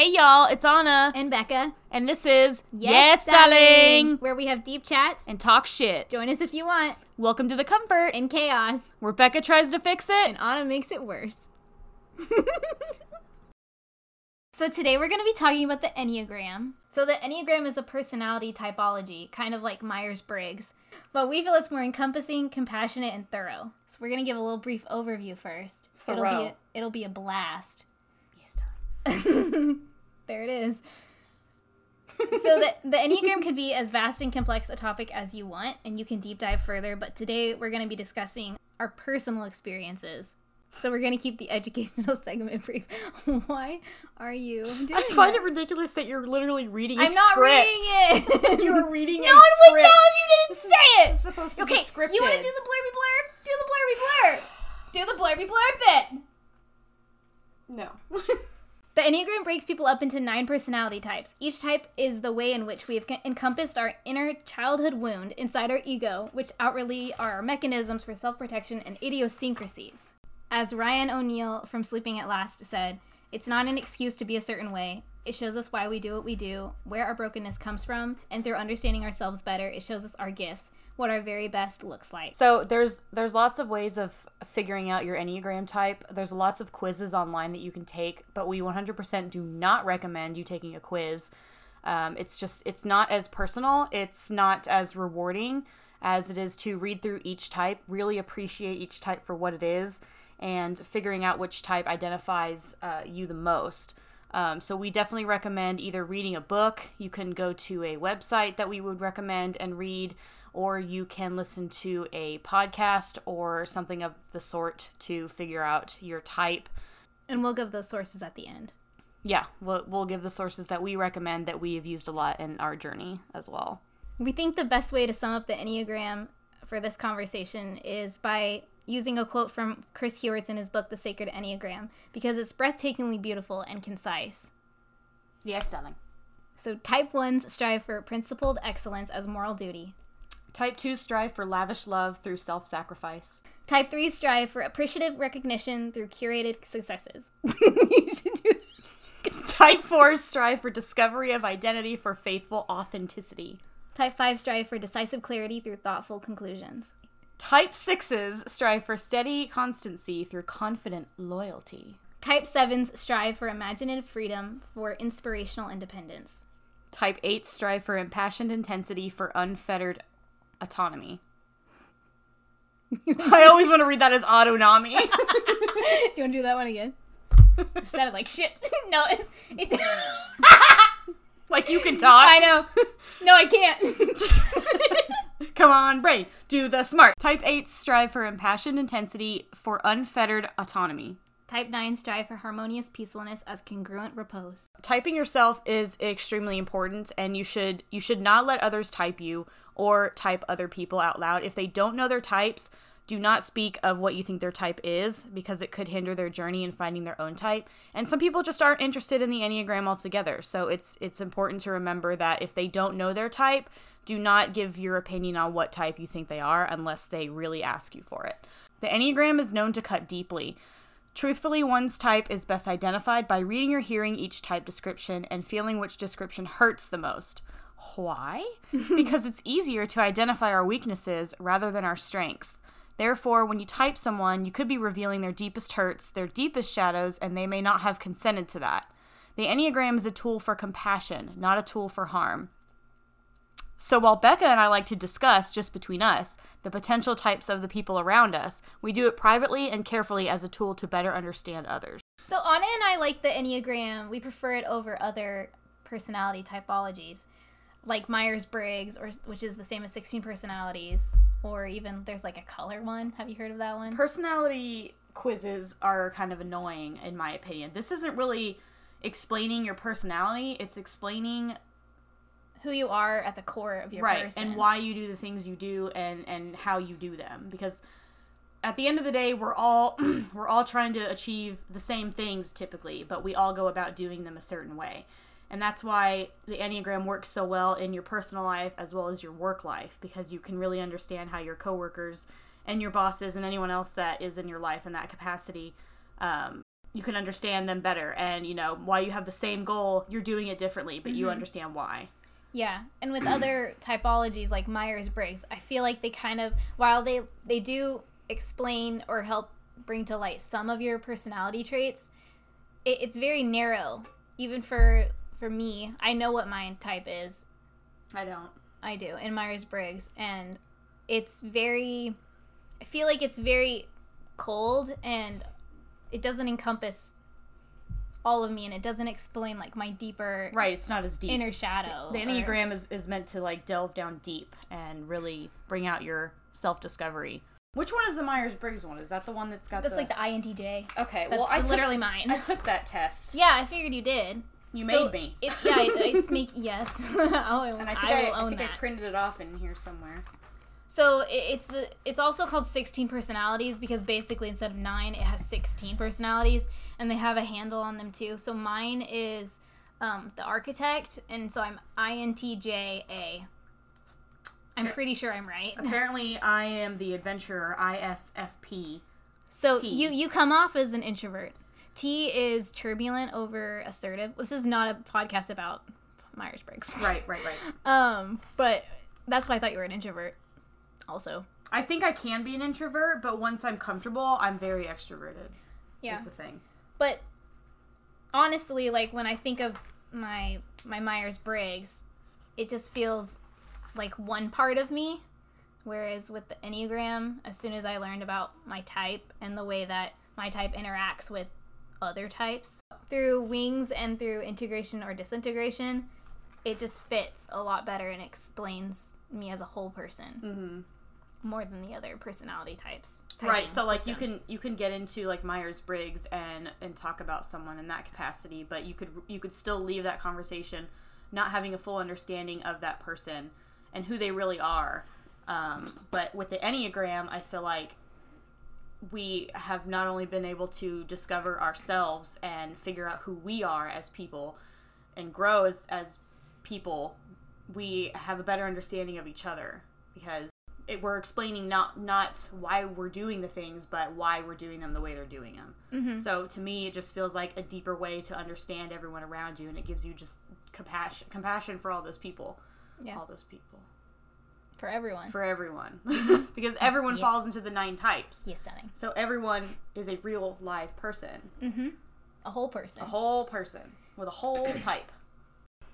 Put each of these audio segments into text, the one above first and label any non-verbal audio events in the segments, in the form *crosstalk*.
Hey y'all, it's Ana. And Bekah. And this is Yes, darling. Where we have deep chats. And talk shit. Join us if you want. Welcome to the comfort. In chaos. Where Bekah tries to fix it. And Ana makes it worse. *laughs* so today we're going to be talking about the Enneagram. So the Enneagram is a personality typology, kind of like Myers-Briggs. But we feel it's more encompassing, compassionate, and thorough. So we're going to give a little brief overview first. Thorough. It'll be a, it'll be a blast. Yes, darling. *laughs* there it is. so the, the Enneagram can be as vast and complex a topic as you want, and you can deep dive further, but today we're going to be discussing our personal experiences. So we're going to keep the educational *laughs* segment brief. Why are you doing I find that? it ridiculous that you're literally reading i'm not script. reading it. *laughs* You're reading no one would know if you didn't This say it. supposed to okay, be scripted. you want to do the blurby blurb? Do the blurby blurb. Do the blurby blurb bit. No. *laughs* The Enneagram breaks people up into nine personality types. Each type is the way in which we have encompassed our inner childhood wound inside our ego, which outwardly are our mechanisms for self protection and idiosyncrasies. As Ryan O'Neal from Sleeping at Last said, it's not an excuse to be a certain way. It shows us why we do what we do, where our brokenness comes from, and through understanding ourselves better, it shows us our gifts, what our very best looks like. So there's there's lots of ways of figuring out your Enneagram type. There's lots of quizzes online that you can take, but we 100% do not recommend you taking a quiz. Um, it's just it's not as personal. It's not as rewarding as it is to read through each type, really appreciate each type for what it is, and figuring out which type identifies uh, you the most. Um, so we definitely recommend either reading a book. You can go to a website that we would recommend and read, or you can listen to a podcast or something of the sort to figure out your type. And we'll give those sources at the end. Yeah, we'll, we'll give the sources that we recommend that we have used a lot in our journey as well. We think the best way to sum up the Enneagram for this conversation is by using a quote from Chris Heuertz in his book, The Sacred Enneagram, because it's breathtakingly beautiful and concise. Yes, darling. So, type ones strive for principled excellence as moral duty. Type 2 strive for lavish love through self sacrifice. Type three strive for appreciative recognition through curated successes. *laughs* *laughs* you should do Type 4 strive for discovery of identity for faithful authenticity. Type five strive for decisive clarity through thoughtful conclusions. Type 6s strive for steady constancy through confident loyalty. Type sevens strive for imaginative freedom for inspirational independence. Type 8 strive for impassioned intensity for unfettered autonomy. *laughs* I always want to read that as autonomy. *laughs* *laughs* do you want to do that one again? It sounded like shit. no, it, it like you can talk. I know. No, I can't. Come on, brain. Do the smart. Type 8 strive for impassioned intensity for unfettered autonomy. Type 9 strive for harmonious peacefulness as congruent repose. Typing yourself is extremely important and you should you should not let others type you or type other people out loud. If they don't know their types, do not speak of what you think their type is because it could hinder their journey in finding their own type. And some people just aren't interested in the Enneagram altogether. So it's it's important to remember that if they don't know their type, do not give your opinion on what type you think they are unless they really ask you for it. The Enneagram is known to cut deeply. Truthfully, one's type is best identified by reading or hearing each type description and feeling which description hurts the most. Why? *laughs* because it's easier to identify our weaknesses rather than our strengths. Therefore, when you type someone, you could be revealing their deepest hurts, their deepest shadows, and they may not have consented to that. The Enneagram is a tool for compassion, not a tool for harm. So while Bekah and I like to discuss, just between us, the potential types of the people around us, we do it privately and carefully as a tool to better understand others. So Ana and I like the Enneagram. We prefer it over other personality typologies, like Myers Briggs, or which is the same as 16 personalities, or even there's like a color one. Have you heard of that one? Personality quizzes are kind of annoying, in my opinion. This isn't really explaining your personality, it's explaining Who you are at the core of your right person. and why you do the things you do and and how you do them because at the end of the day we're all *clears throat* we're all trying to achieve the same things typically but we all go about doing them a certain way and that's why the enneagram works so well in your personal life as well as your work life because you can really understand how your coworkers and your bosses and anyone else that is in your life in that capacity um, you can understand them better and you know while you have the same goal you're doing it differently but Mm-hmm. you understand why Yeah, and with other *clears throat* typologies like Myers Briggs, I feel like they kind of while they they do explain or help bring to light some of your personality traits, it, it's very narrow. Even for for me, I know what my type is. i don't I do in Myers Briggs, and it's very. I feel like it's very cold, and it doesn't encompass all of me, and it doesn't explain like my deeper right it's not as deep inner shadow. the or- enneagram is, is meant to like delve down deep and really bring out your self-discovery which one is the myers-briggs one is that the one that's got That's the like the INTJ. okay That's well i literally took, mine. i took that test yeah, I figured you did. You So made me It, yeah, it, it's make *laughs* yes. *laughs* I'll, and i I, think i, I, own think that. I printed it off in here somewhere so it, it's the it's also called 16 personalities because basically instead of nine, it has 16 personalities, and they have a handle on them too. So mine is um, the architect, and so I'm INTJA. I'm pretty sure I'm right. *laughs* apparently i am the adventurer isfp So T. you you come off as an introvert. T is turbulent over assertive. This is not a podcast about Myers Briggs. *laughs* right right right Um, but that's why I thought you were an introvert. Also, I think I can be an introvert, but once I'm comfortable, I'm very extroverted. yeah. That's the thing. But honestly, like when I think of my my Myers Briggs, it just feels like one part of me. Whereas with the Enneagram, as soon as I learned about my type and the way that my type interacts with other types through wings and through integration or disintegration, it just fits a lot better and explains me as a whole person Mm-hmm. more than the other personality types. Right. So like you can you can get into like Myers Briggs and and talk about someone in that capacity, but you could you could still leave that conversation not having a full understanding of that person and who they really are. Um, but with the Enneagram, I feel like we have not only been able to discover ourselves and figure out who we are as people and grow as, as people, we have a better understanding of each other because it, we're explaining not not why we're doing the things, but why we're doing them the way they're doing them. Mm-hmm. So to me, it just feels like a deeper way to understand everyone around you, and it gives you just compassion compassion for all those people, Yeah. all those people, for everyone. for everyone, *laughs* because everyone Yeah. falls into the nine types. Yes, stunning. So everyone is a real live person, Mm-hmm. A whole person. a whole person with a whole *coughs* type.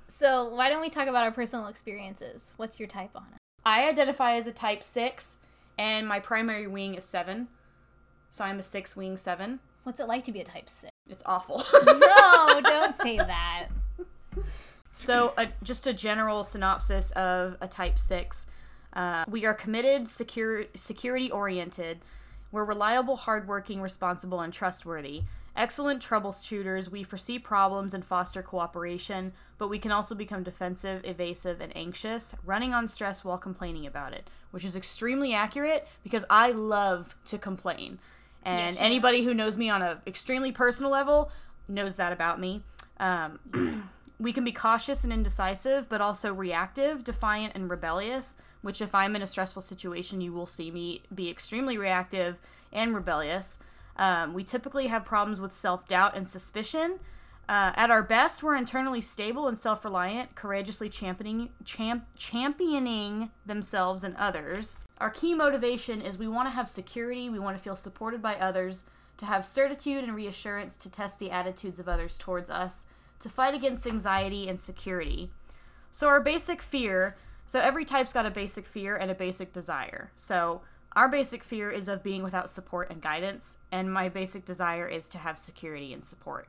So why don't we talk about our personal experiences? What's your type on it? I identify as a type six, and my primary wing is seven. So I'm a six wing seven. What's it like to be a type six? It's awful. No, *laughs* don't say that. So, uh, just a general synopsis of a Type 6. Uh, we are committed, secure, security oriented. We're reliable, hardworking, responsible, and trustworthy. Excellent troubleshooters. We foresee problems and foster cooperation, but we can also become defensive, evasive, and anxious, running on stress while complaining about it, which is extremely accurate because I love to complain. And she anybody who knows me on an extremely personal level knows that about me. Um, *clears throat* we can be cautious and indecisive, but also reactive, defiant, and rebellious. Which, if I'm in a stressful situation, you will see me be extremely reactive and rebellious. Um, we typically have problems with self doubt and suspicion. Uh, at our best, we're internally stable and self reliant, courageously championing, champ- championing themselves and others. Our key motivation is we want to have security, we want to feel supported by others, to have certitude and reassurance to test the attitudes of others towards us, to fight against anxiety and security. So, our basic fear so, every type's got a basic fear and a basic desire. So, our basic fear is of being without support and guidance, and my basic desire is to have security and support.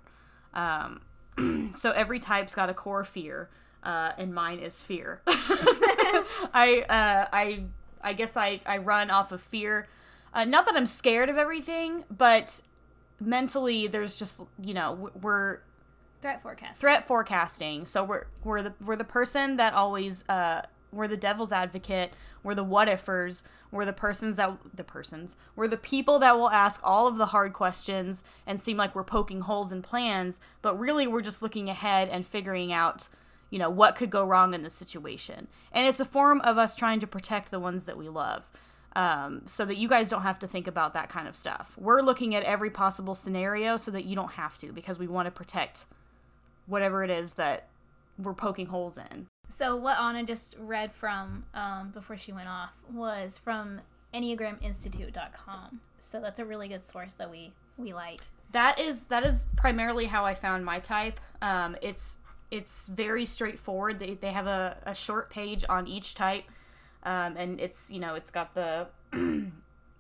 Um, *clears throat* so, every type's got a core fear, uh, and mine is fear. *laughs* I, uh, I, I guess I, I run off of fear. Uh, not that I'm scared of everything, but mentally, there's just you know we're Threat forecast. threat forecasting. So we're we're the we're the person that always uh we're the devil's advocate. We're the what ifers. We're the persons that the persons. We're the people that will ask all of the hard questions and seem like we're poking holes in plans, but really we're just looking ahead and figuring out, you know, what could go wrong in the situation. And it's a form of us trying to protect the ones that we love. um, so that you guys don't have to think about that kind of stuff. We're looking at every possible scenario so that you don't have to because we want to protect whatever it is that we're poking holes in. So what Ana just read from um, before she went off was from EnneagramInstitute.com. So that's a really good source that we we like. That is that is primarily how I found my type. Um, it's it's very straightforward. They, they have a, a short page on each type um, and it's you know it's got the *clears throat*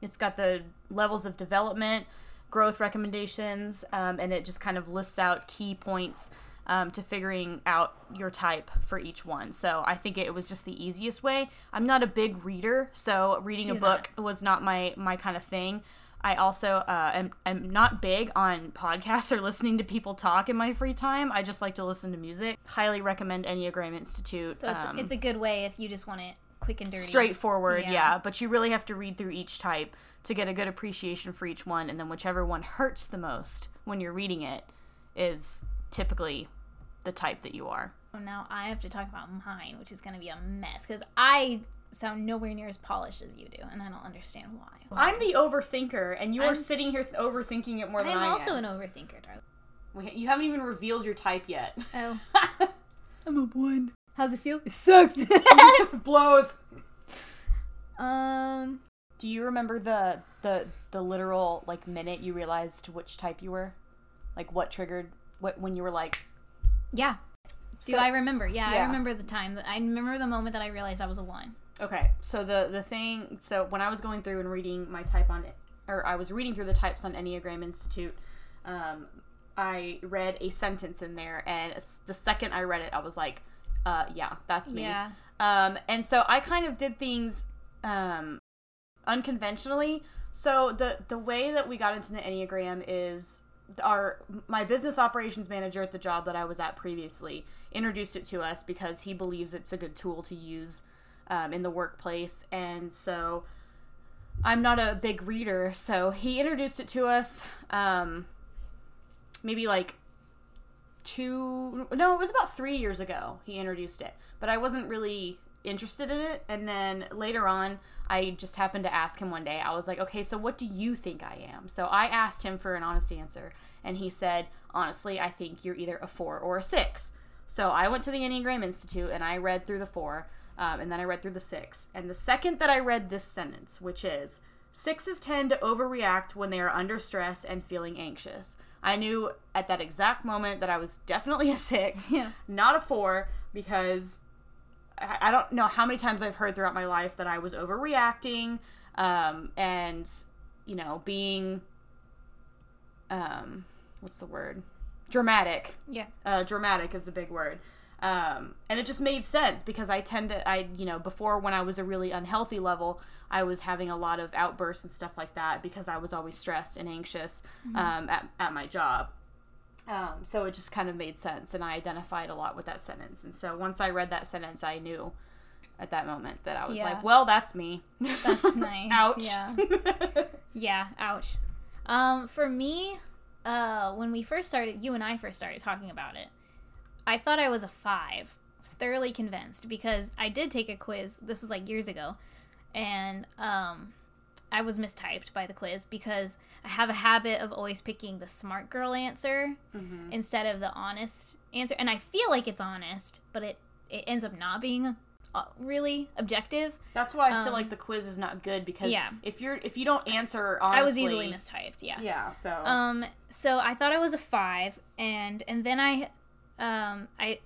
it's got the levels of development growth recommendations um, and it just kind of lists out key points um, to figuring out your type for each one so i think it was just the easiest way i'm not a big reader so reading She's a book was not my my kind of thing I also uh, am, am not big on podcasts *laughs* or listening to people talk in my free time. I just like to listen to music. Highly recommend Enneagram Institute. So it's, Um, it's a good way if you just want it quick and dirty. straightforward yeah. Yeah. but you really have to read through each type to get a good appreciation for each one and then whichever one hurts the most when you're reading it is typically the type that you are So now I have to talk about mine, which is going to be a mess because I sound nowhere near as polished as you do, and I don't understand why. i'm the overthinker and you're I'm- sitting here th- overthinking it more than I'm I am. also an overthinker, darling. We- you haven't even revealed your type yet Oh, *laughs* i'm a one how's it feel? It sucks. *laughs* *laughs* blows um, do you remember the the the literal like minute you realized which type you were like what triggered what when you were like yeah. Do So- I remember? Yeah, Yeah. I remember the time that I remember the moment that I realized I was a one. Okay, so the the thing, so when I was going through and reading my type on or I was reading through the types on Enneagram Institute, um, I read a sentence in there, and the second I read it, I was like, uh, yeah, that's me. Yeah. Um, and so I kind of did things um, unconventionally. So the the way that we got into the Enneagram is our my business operations manager at the job that I was at previously introduced it to us because he believes it's a good tool to use um, in the workplace, and so I'm not a big reader, so he introduced it to us. Um, maybe like two no it was about three years ago he introduced it but i wasn't really interested in it and then later on i just happened to ask him one day i was like okay so what do you think i am so i asked him for an honest answer and he said honestly i think you're either a four or a six so i went to the enneagram institute and i read through the four um, and then i read through the six and the second that i read this sentence which is Sixes tend to overreact when they are under stress and feeling anxious. I knew at that exact moment that I was definitely a six, *laughs* Yeah. not a four, because I don't know how many times I've heard throughout my life that I was overreacting um, and, you know, being, um, what's the word? Dramatic Yeah. uh, dramatic is a big word um, and it just made sense because i tend to i you know before when i was a really unhealthy level i was having a lot of outbursts and stuff like that because i was always stressed and anxious um, at, at my job um, so it just kind of made sense and i identified a lot with that sentence and so once i read that sentence i knew at that moment that i was Yeah. like well that's me That's *laughs* nice. ouch Yeah. *laughs* Yeah, ouch. Um, for me, uh, when we first started, you and I first started talking about it, I thought I was a five. I Was thoroughly convinced because I did take a quiz. This was like years ago, and um, I was mistyped by the quiz because I have a habit of always picking the smart girl answer Mhm. instead of the honest answer, and I feel like it's honest, but it it ends up not being uh, really objective. that's why i feel Um, like the quiz is not good because Yeah. if you're if you don't answer honestly I was easily mistyped. Yeah. yeah so Um, so I thought I was a five, and and then I, um, I,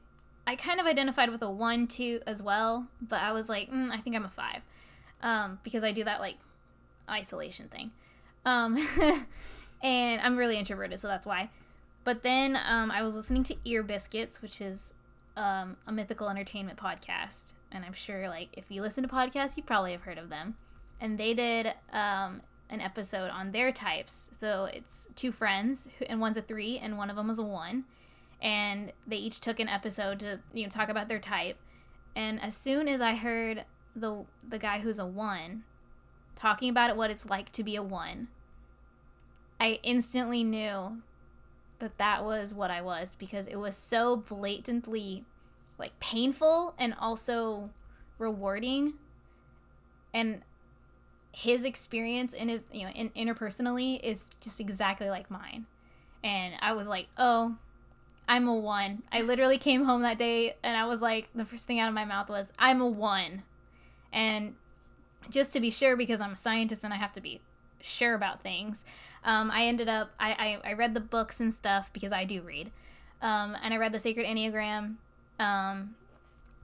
I kind of identified with a one, two as well, but I was like, mm, I think I'm a five, um, because I do that like isolation thing, um, *laughs* and I'm really introverted, so that's why. But then um, I was listening to Ear Biscuits, which is um, a mythical entertainment podcast, and I'm sure like if you listen to podcasts, you probably have heard of them. And they did um, an episode on their types. So it's two friends, and one's a three, and one of them is a one. And they each took an episode to you know talk about their type. And as soon as I heard the the guy who's a one talking about it, what it's like to be a one, I instantly knew that that was what I was because it was so blatantly like painful and also rewarding. And his experience in his you know in, interpersonally is just exactly like mine. And i was like oh i'm a one. I literally came home that day and i was like the first thing out of my mouth was i'm a one. And just to be sure because i'm a scientist and i have to be sure about things um, i ended up I, I, I read the books and stuff because i do read um, and i read the sacred enneagram um,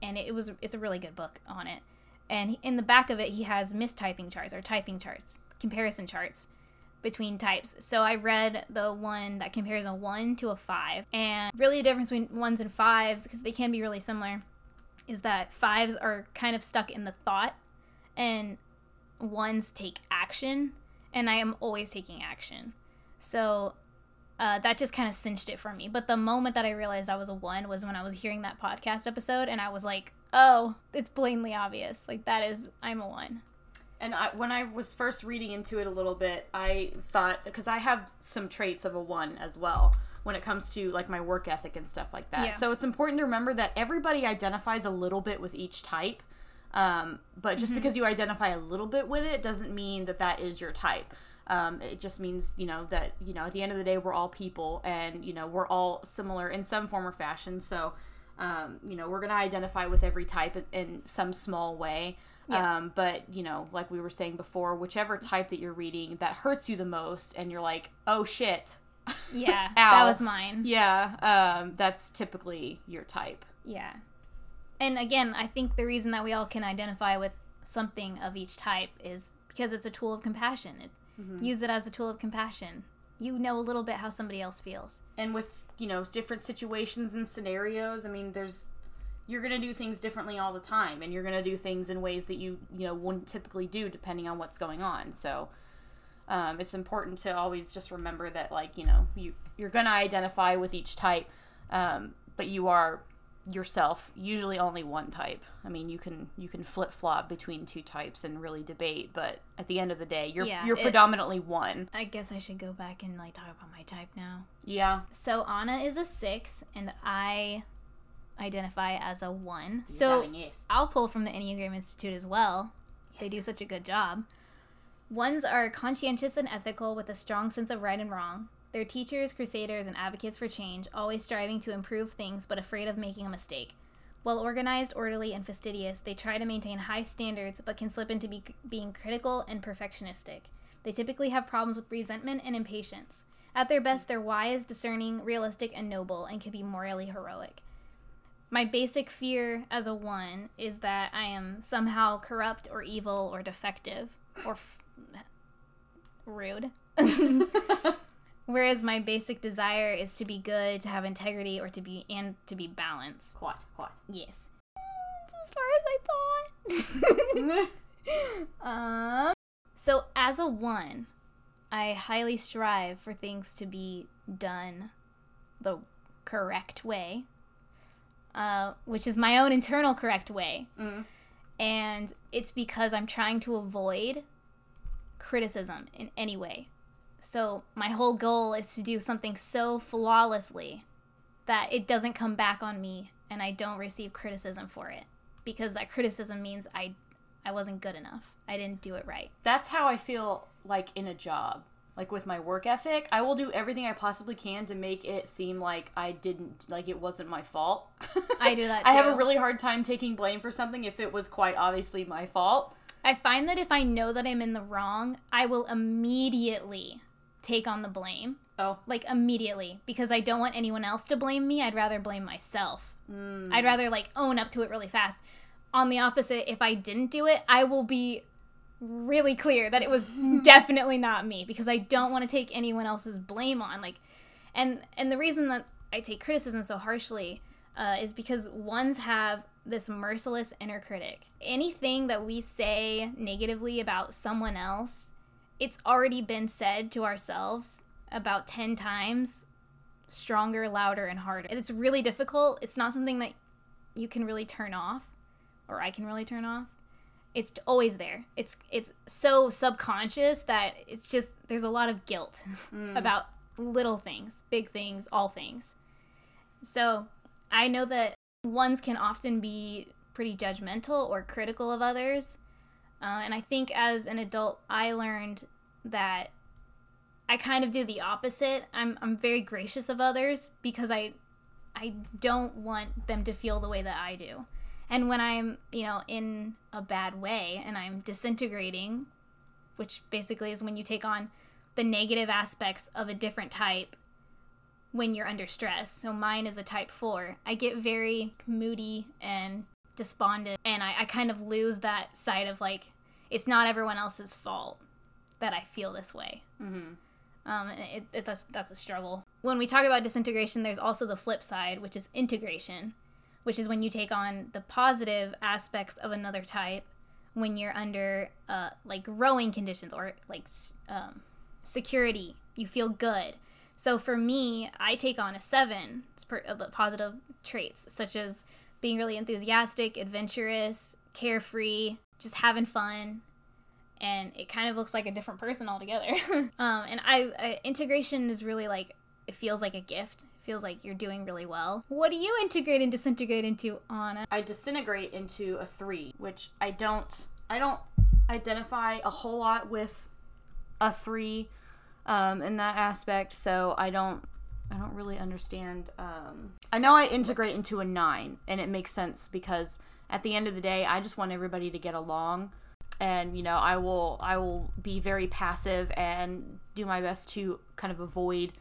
and it, it was it's a really good book on it. And in the back of it he has mistyping charts or typing charts comparison charts between types. So i read the one that compares a 1 to a 5 and really the difference between ones and fives because they can be really similar is that fives are kind of stuck in the thought and ones take action and i am always taking action so uh, that just kind of cinched it for me. But the moment that I realized I was a one was when I was hearing that podcast episode, and I was like, "Oh, it's blatantly obvious. Like that is I'm a one." And I, when I was first reading into it a little bit, I thought because I have some traits of a one as well when it comes to like my work ethic and stuff like that. Yeah. So it's important to remember that everybody identifies a little bit with each type. Um, but just because you identify a little bit with it doesn't mean that that is your type. Um, it just means you know that you know at the end of the day we're all people and you know we're all similar in some form or fashion. So um, you know we're gonna identify with every type in, in some small way. Yeah. Um, but you know, like we were saying before, whichever type that you're reading that hurts you the most, and you're like, oh shit, Yeah, *laughs* that was mine. yeah, um, that's typically your type. Yeah. And again, I think the reason that we all can identify with something of each type is because it's a tool of compassion. It, Use it as a tool of compassion. You know a little bit how somebody else feels. and with you know different situations and scenarios i mean there's you're going to do things differently all the time and you're going to do things in ways that you you know wouldn't typically do depending on what's going on so um, it's important to always just remember that like you know you you're going to identify with each type um, but you are yourself usually only one type i mean you can you can flip-flop between two types and really debate but at the end of the day you're Yeah, you're it- predominantly one I guess I should go back and like talk about my type now. yeah So Ana is a six, and I identify as a one. So yes I'll pull from the Enneagram Institute as well. They do such a good job. Ones are conscientious and ethical with a strong sense of right and wrong. They're teachers, crusaders, and advocates for change, always striving to improve things but afraid of making a mistake. Well organized, orderly, and fastidious, they try to maintain high standards but can slip into be- being critical and perfectionistic. They typically have problems with resentment and impatience. At their best, they're wise, discerning, realistic, and noble, and can be morally heroic my basic fear as a one is that I am somehow corrupt or evil or defective or f- *laughs* rude. *laughs* *laughs* Whereas my basic desire is to be good, to have integrity, or to be and to be balanced. quite quite Yes. That's as far as I thought. *laughs* um. So as a one, I highly strive for things to be done the correct way, uh, which is my own internal correct way. Mm. And it's because I'm trying to avoid criticism in any way. So my whole goal is to do something so flawlessly that it doesn't come back on me and I don't receive criticism for it because that criticism means I I wasn't good enough. I didn't do it right. that's how I feel like in a job. Like with my work ethic, I will do everything I possibly can to make it seem like I didn't like it wasn't my fault. *laughs* I do that *laughs* I have a really hard time taking blame for something if it was quite obviously my fault. I find that if I know that I'm in the wrong, I will immediately take on the blame. Oh, Like immediately because I don't want anyone else to blame me. I'd rather blame myself. I'd rather like own up to it really fast. On the opposite, if I didn't do it, I will be really clear that it was *laughs* definitely not me because I don't want to take anyone else's blame on like and and the reason that I take criticism so harshly uh, is because ones have this merciless inner critic. Anything that we say negatively about someone else, it's already been said to ourselves about 10 times stronger, louder, and harder. It's really difficult. It's not something that you can really turn off or I can really turn off. It's always there. It's it's so subconscious that it's just there's a lot of guilt mm. *laughs* about little things, big things, all things. So, I know that ones can often be pretty judgmental or critical of others. Uh, and I think as an adult, I learned that I kind of do the opposite. I'm, I'm very gracious of others because I I don't want them to feel the way that I do. And when I'm, you know, in a bad way and I'm disintegrating, which basically is when you take on the negative aspects of a different type when you're under stress. So mine is a type four. I get very moody and despondent, and I, I kind of lose that side of like, it's not everyone else's fault that I feel this way. Mm-hmm. Um, it, it, that's, that's a struggle. When we talk about disintegration, there's also the flip side, which is integration, which is when you take on the positive aspects of another type when you're under uh, like growing conditions or like um, security. You feel good. So for me, I take on a seven of the positive traits, such as being really enthusiastic, adventurous, carefree, just having fun, and it kind of looks like a different person altogether. *laughs* um, and I, I integration is really like it feels like a gift. It feels like you're doing really well. What do you integrate and disintegrate into, Ana? I disintegrate into a three, which I don't. I don't identify a whole lot with a three um, in that aspect. So I don't. I don't really understand. Um, I know I integrate into a nine, and it makes sense because at the end of the day, I just want everybody to get along and you know i will i will be very passive and do my best to kind of avoid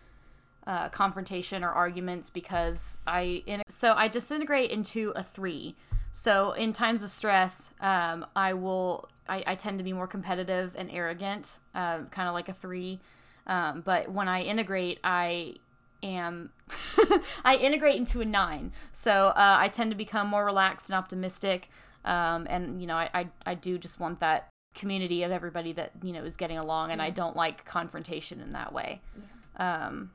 uh, confrontation or arguments because i in, so i disintegrate into a three so in times of stress um, i will I, I, tend to be more competitive and arrogant uh, kind of like a three um, but when i integrate i am *laughs* i integrate into a nine so uh, i tend to become more relaxed and optimistic um, and you know, I, I I do just want that community of everybody that you know is getting along, and I don't like confrontation in that way. Yeah. Um,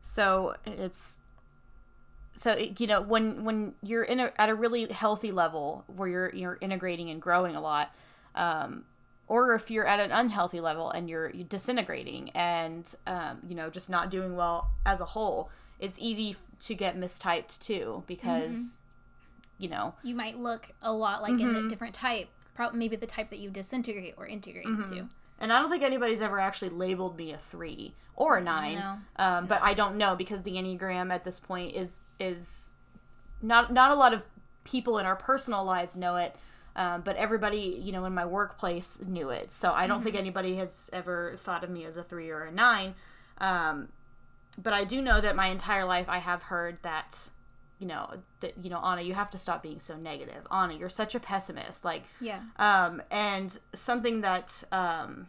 so it's so it, you know when when you're in a, at a really healthy level where you're you're integrating and growing a lot um, or if you're at an unhealthy level and you're, disintegrating and um, you know just not doing well as a whole it's easy to get mistyped too because mm-hmm you know you might look a lot like mm-hmm. in a different type probably maybe the type that you disintegrate or integrate mm-hmm. into and i don't think anybody's ever actually labeled me a three or a nine no. Um, no. but i don't know because the enneagram at this point is is not not a lot of people in our personal lives know it um, but everybody you know in my workplace knew it. So i don't mm-hmm. think anybody has ever thought of me as a three or a nine. Um, but i do know that my entire life i have heard that you know that you know Ana you have to stop being so negative. Ana you're such a pessimist. Like yeah. um and something that um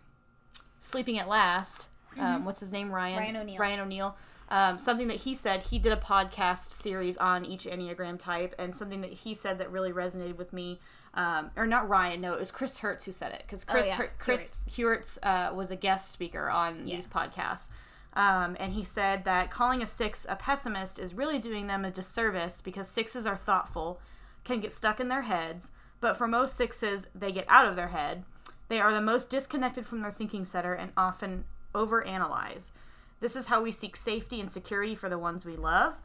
sleeping at last um mm-hmm. what's his name? Ryan? Ryan O'Neal Ryan O'Neal um, something that he said he did a podcast series on each enneagram type and something that he said that really resonated with me um, or not Ryan no it was Chris Heuertz who said it because Chris oh, yeah. Her- Chris uh, was a guest speaker on yeah. these podcasts um, and he said that calling a six a pessimist is really doing them a disservice because sixes are thoughtful, can get stuck in their heads, but for most sixes, they get out of their head. They are the most disconnected from their thinking center and often overanalyze. This is how we seek safety and security for the ones we love.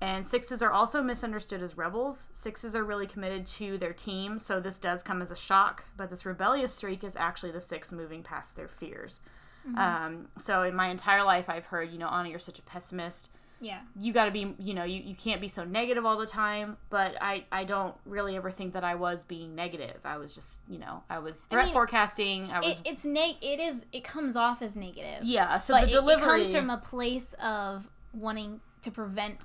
And sixes are also misunderstood as rebels. Sixes are really committed to their team, so this does come as a shock, but this rebellious streak is actually the six moving past their fears. Mm-hmm. Um, so in my entire life, I've heard, you know, Ana, you're such a pessimist. Yeah. You got to be, you know, you, you can't be so negative all the time. But I, I don't really ever think that I was being negative. I was just, you know, I was threat I mean, forecasting. I was. It, it's neg. It is. It comes off as negative. Yeah. So the delivery it, it comes from a place of wanting to prevent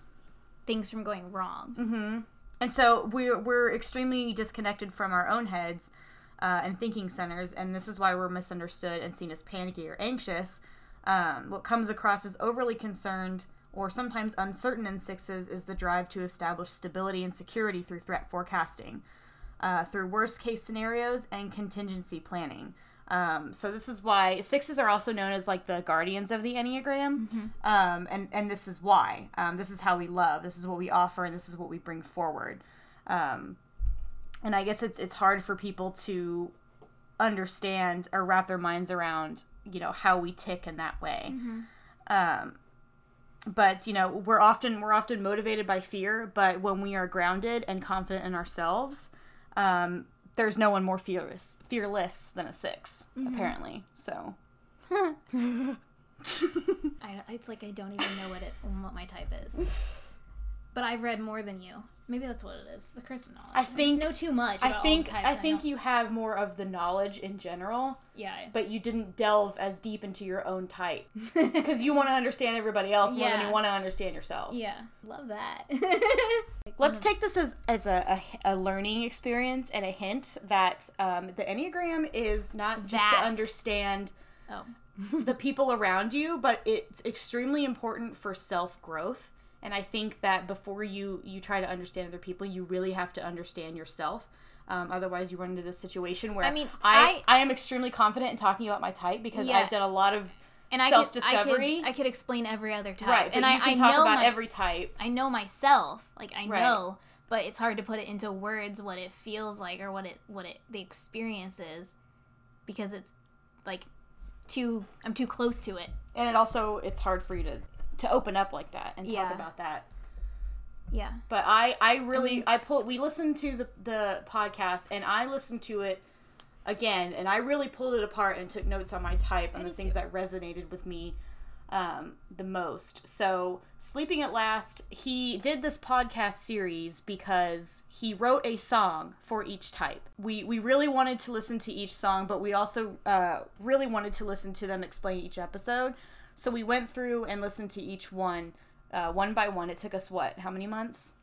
things from going wrong. Mm-hmm. And so we're we're extremely disconnected from our own heads uh, and thinking centers, and this is why we're misunderstood and seen as panicky or anxious. Um, what comes across as overly concerned or sometimes uncertain in sixes is the drive to establish stability and security through threat forecasting, uh, through worst case scenarios and contingency planning. Um, so this is why sixes are also known as like the guardians of the enneagram, mm-hmm. um, and and this is why. Um, this is how we love. This is what we offer, and this is what we bring forward. Um, and I guess it's it's hard for people to understand or wrap their minds around you know how we tick in that way. Mm-hmm. Um, but you know we're often we're often motivated by fear, but when we are grounded and confident in ourselves, um, there's no one more fearless fearless than a 6 Mm-hmm. apparently. So *laughs* I, it's like I don't even know what it what my type is. But I've read more than you. Maybe that's what it is. The curse of knowledge. I think- know too much. I think I think don't- you have more of the knowledge in general, Yeah. but you didn't delve as deep into your own type *laughs* because you want to understand everybody else more than you want to understand yourself. Yeah. Love that. *laughs* Let's take this as, as a, a, a learning experience and a hint that um, the Enneagram is not just to understand oh. the people around you, but it's extremely important for self growth. And I think that before you you try to understand other people, you really have to understand yourself. Um, otherwise, you run into this situation where I mean, I, I am extremely confident in talking about my type because Yeah. I've done a lot of And I self could, I could discovery. I could explain every other type. Right, and I, can I talk know about my, every type. I know myself. Like I Right. know, but it's hard to put it into words what it feels like or what it what it the experience is because it's like too I'm too close to it. and it also it's hard for you to to open up like that and talk Yeah. about that. Yeah. But I I really mean- I, pulled we listened to the the podcast and I listened to it again and I really pulled it apart and took notes on my type and the things that resonated with me um, the most. So Sleeping at Last, he did this podcast series because he wrote a song for each type. We we really wanted to listen to each song, but we also uh, really wanted to listen to them explain each episode. So we went through and listened to each one uh, one by one. It took us what? How many months?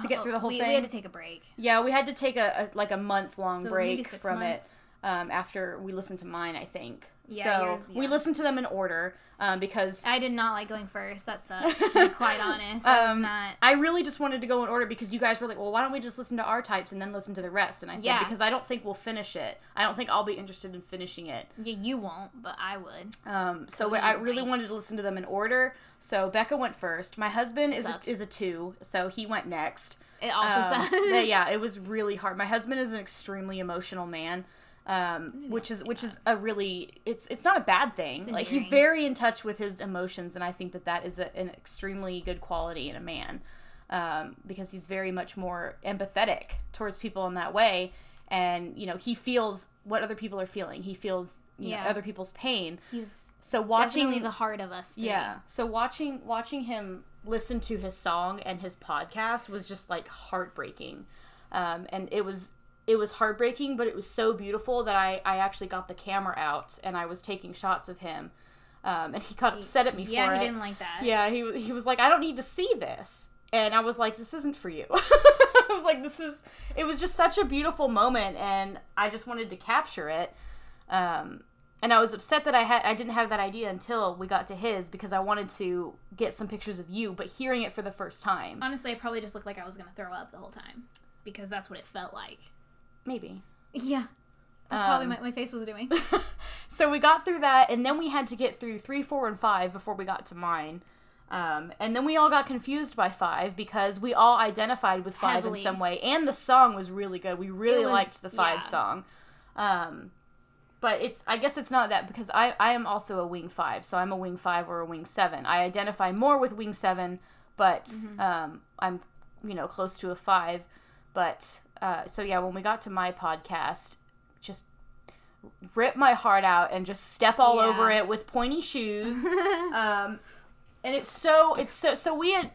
To get through the whole we, thing? We had to take a break. Yeah, we had to take a, a like a month long So break from months. it um, after we listened to mine. I think. Yeah, so yours- we listened to them in order um, because I did not like going first. That sucks. To be quite *laughs* honest, that was Um, not. I really just wanted to go in order because you guys were like, well, why don't we just listen to our types and then listen to the rest? And I said, Yeah. because I don't think we'll finish it. I don't think I'll be interested in finishing it. Yeah, you won't, but I would. Um, so I really right. wanted to listen to them in order. So Bekah went first. My husband is a, is a two, so he went next. It also Um, sucks. yeah, *laughs* it was really hard. My husband is an extremely emotional man, um, which is which is a really it's it's not a bad thing. Like he's very in touch with his emotions, and I think that that is a, an extremely good quality in a man um, because he's very much more empathetic towards people in that way, and you know he feels what other people are feeling. He feels you know, other people's pain. He's So watching the heart of us. three. yeah. So watching watching him listen to his song and his podcast was just like heartbreaking. Um, and it was it was heartbreaking, but it was so beautiful that I, I actually got the camera out and I was taking shots of him. Um, and he got upset at me Yeah, for he didn't like that. Yeah, he he was like, I don't need to see this, and I was like, this isn't for you. *laughs* I was like, this is. It was just such a beautiful moment, and I just wanted to capture it. Um, and I was upset that I had I didn't have that idea until we got to his because I wanted to get some pictures of you, but hearing it for the first time, Honestly, I probably just looked like I was gonna throw up the whole time because that's what it felt like. Maybe. Yeah, that's probably Um, what my face was doing. *laughs* so we got through that, and then we had to get through three, four, and five before we got to mine. Um, and then we all got confused by five because we all identified with five Heavily. in some way, and the song was really good. We really was- liked the five yeah. song. Um, but it's I guess it's not that because I I am also a wing five, so I'm a wing five or a wing seven. I identify more with wing seven, but Mm-hmm. um, I'm you know close to a five. But uh, so yeah, when we got to my podcast, just rip my heart out and just step all Yeah. over it with pointy shoes. *laughs* um, and it's so it's so so we had.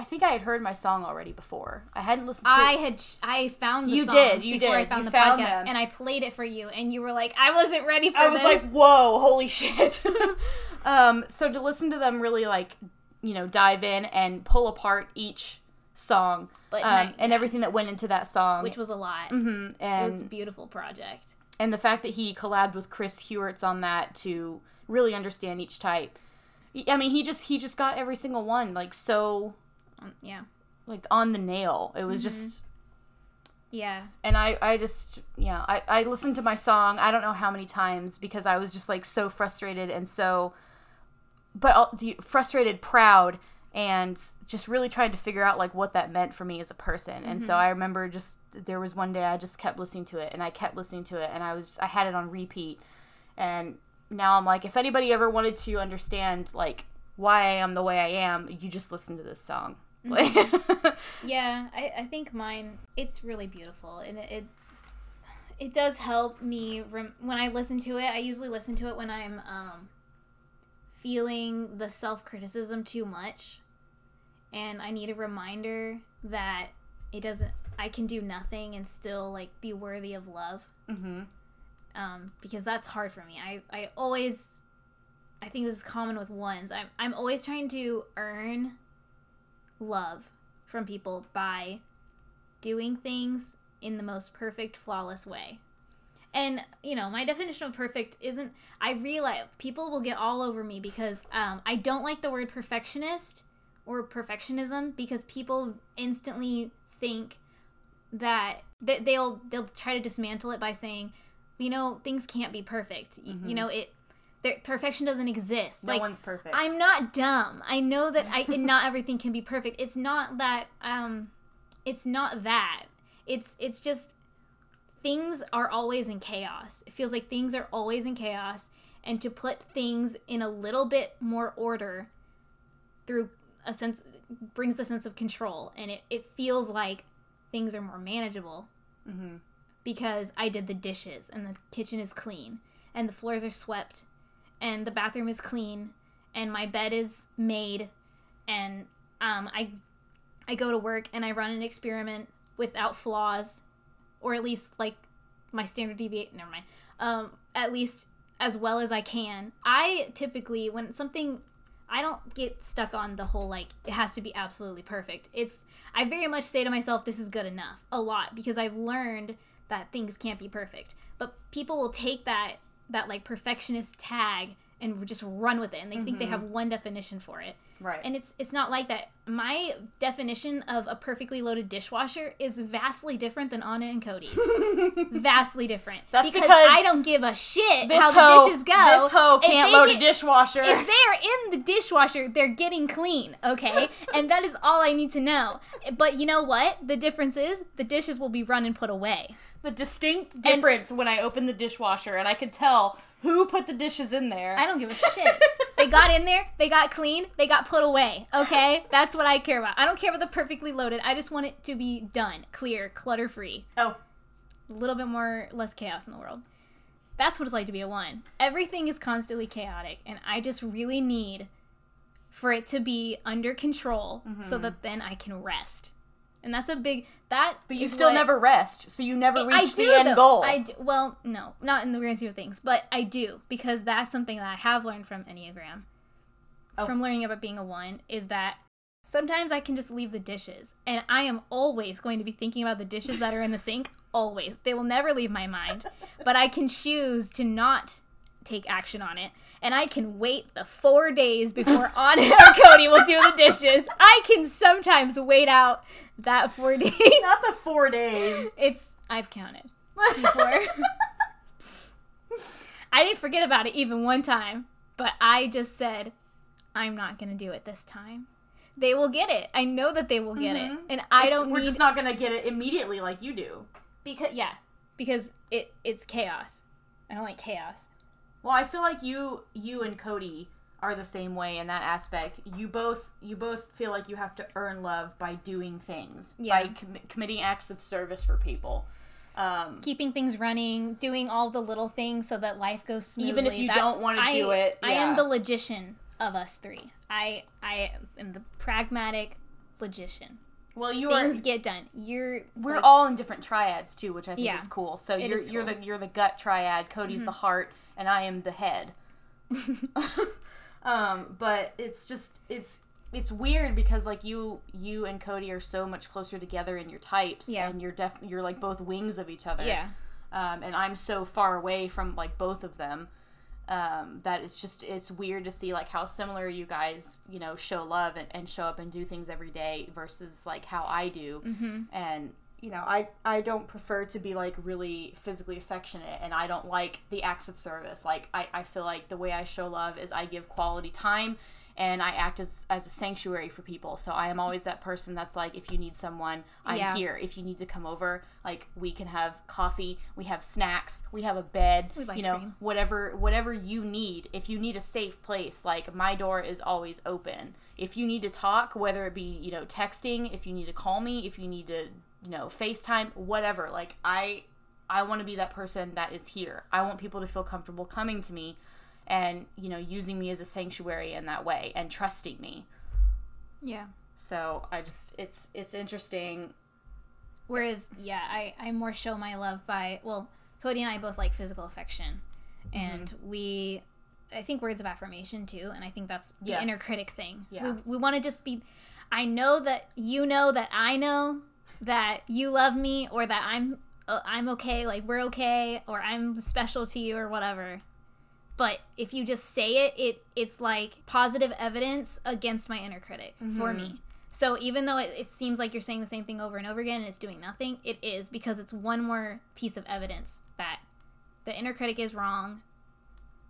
I think I had heard my song already before. I hadn't listened to I it. had sh- I found the You did, you before I did. found You the found podcast, them. and I played it for you, and you were like, "I wasn't ready for it. I was like, whoa, holy shit. *laughs* um, so to listen to them really like, you know, dive in and pull apart each song But um, not- and yeah. everything that went into that song. which was a lot. mm-hmm. It was a and beautiful project. and the fact that he collabed with Chris Heuertz on that to really understand each type. I mean, he just he just got every single one like so Um, yeah, like on the nail. It was Mm-hmm. just yeah. and I, I just yeah I, I listened to my song i don't know how many times because i was just like so frustrated and so but frustrated proud and just really tried to figure out like what that meant for me as a person. And so i remember just there was one day i just kept listening to it and i kept listening to it and i was i had it on repeat. And now i'm like if anybody ever wanted to understand like why i am the way i am you just listen to this song. Like *laughs* Yeah, I, I think mine it's really beautiful and it, it it does help me rem- when I listen to it. I usually listen to it when I'm um, feeling the self criticism too much, and I need a reminder that it doesn't. I can do nothing and still like be worthy of love. Mm-hmm. Um, because that's hard for me. I I always, I think this is common with ones. I'm I'm always trying to earn love from people by doing things in the most perfect, flawless way. And you know, my definition of perfect isn't. I realize people will get all over me because um, I don't like the word perfectionist or perfectionism because people instantly think that they, they'll they'll try to dismantle it by saying, you know, things can't be perfect. Y- You know, it perfection doesn't exist. No like one's perfect. I'm not dumb. I know that I *laughs* and not everything can be perfect. It's not that um it's not that. It's it's just things are always in chaos. It feels like things are always in chaos and to put things in a little bit more order through a sense brings a sense of control and it, it feels like things are more manageable mm-hmm. because I did the dishes and the kitchen is clean and the floors are swept and the bathroom is clean and my bed is made and um, I I go to work and I run an experiment without flaws or at least like my standard deviation never mind um, at least as well as I can I typically when something I don't get stuck on the whole like it has to be absolutely perfect. It's I very much say to myself this is good enough a lot because I've learned that things can't be perfect. But people will take that that like perfectionist tag and just run with it and they think they mm-hmm. have one definition for it. Right. And it's it's not like that. My definition of a perfectly loaded dishwasher is vastly different than Ana and Cody's. *laughs* vastly different. That's because, because I don't give a shit how hoe, the dishes go. This hoe If can't load get- a dishwasher. if they're in the dishwasher, they're getting clean, okay? *laughs* and that is all I need to know. But you know what? The difference is the dishes will be run and put away. the distinct difference when I open the dishwasher and I can tell who put the dishes in there. I don't give a shit. they got in there, they got clean, they got put away, okay? That's what I care about. I don't care about the perfectly loaded. I just want it to be done, clear, clutter free. oh, A little bit more, less chaos in the world. That's what it's like to be a one. Everything is constantly chaotic, and I just really need for it to be under control so mm-hmm. that then I can rest. And that's a big that. but you still what- never rest, so you never reach I the end though. goal. I do, well, no, not in the grand scheme of things, but I do because that's something that I have learned from Enneagram, Oh. from learning about being a one, is that sometimes I can just leave the dishes, and I am always going to be thinking about the dishes that are in the sink. *laughs* Always, they will never leave my mind, but I can choose to not take action on it. And I can wait the four days before *laughs* Ana or Cody will do the dishes. I can sometimes wait out that four *laughs* days. Not the four days. It's I've counted before. *laughs* I didn't forget about it even one time, but I just said I'm not going to do it this time. They will get it. I know that they will get it. Mm-hmm. And I It's- don't We're just not gonna get it immediately like you do. because yeah, because it it's chaos. I don't like chaos. Well, I feel like you, you and Cody are the same way in that aspect. You both, you both feel like you have to earn love by doing things, Yeah. by com- committing acts of service for people. Um, Keeping things running, doing all the little things so that life goes smoothly. Even if you That's- don't wanna I- do it, I am the logician of us three. I I am the pragmatic logician. well, you are. Things get done. You're We're like, all in different triads too, which I think Yeah. is cool. So you're is you're. Mm-hmm. the you're the gut triad. Cody's the heart, and I am the head. *laughs* um, but it's just it's it's weird because like you you and Cody are so much closer together in your types, Yeah. and you're def you're like both wings of each other. yeah. Um, and I'm so far away from like both of them. Um, that it's just it's weird to see like how similar you guys you know show love and, and show up and do things every day versus like how I do Mm-hmm. and you know I I don't prefer to be like really physically affectionate and I don't like the acts of service. Like I, I feel like the way I show love is I give quality time and I act as, as a sanctuary for people. So I am always that person that's like if you need someone I'm Yeah. here. If you need to come over like we can have coffee we have snacks we have a bed We have you know cream. whatever whatever you need. If you need a safe place like my door is always open. If you need to talk whether it be you know texting if you need to call me if you need to you know facetime whatever like i I want to be that person that is here. I want people to feel comfortable coming to me and, you know, using me as a sanctuary in that way and trusting me. Yeah. So I just it's it's interesting. Whereas, yeah, I, I more show my love by, well, Cody and I both like physical affection. And Mm-hmm. we, I think words of affirmation too. And I think that's the Yes. inner critic thing. Yeah. We, we want to just be, I know that you know that I know that you love me or that I'm, uh, I'm okay, like we're okay, or I'm special to you or whatever. But if you just say it, it it's like positive evidence against my inner critic for me. So even though it, it seems like you're saying the same thing over and over again and it's doing nothing, it is because it's one more piece of evidence that the inner critic is wrong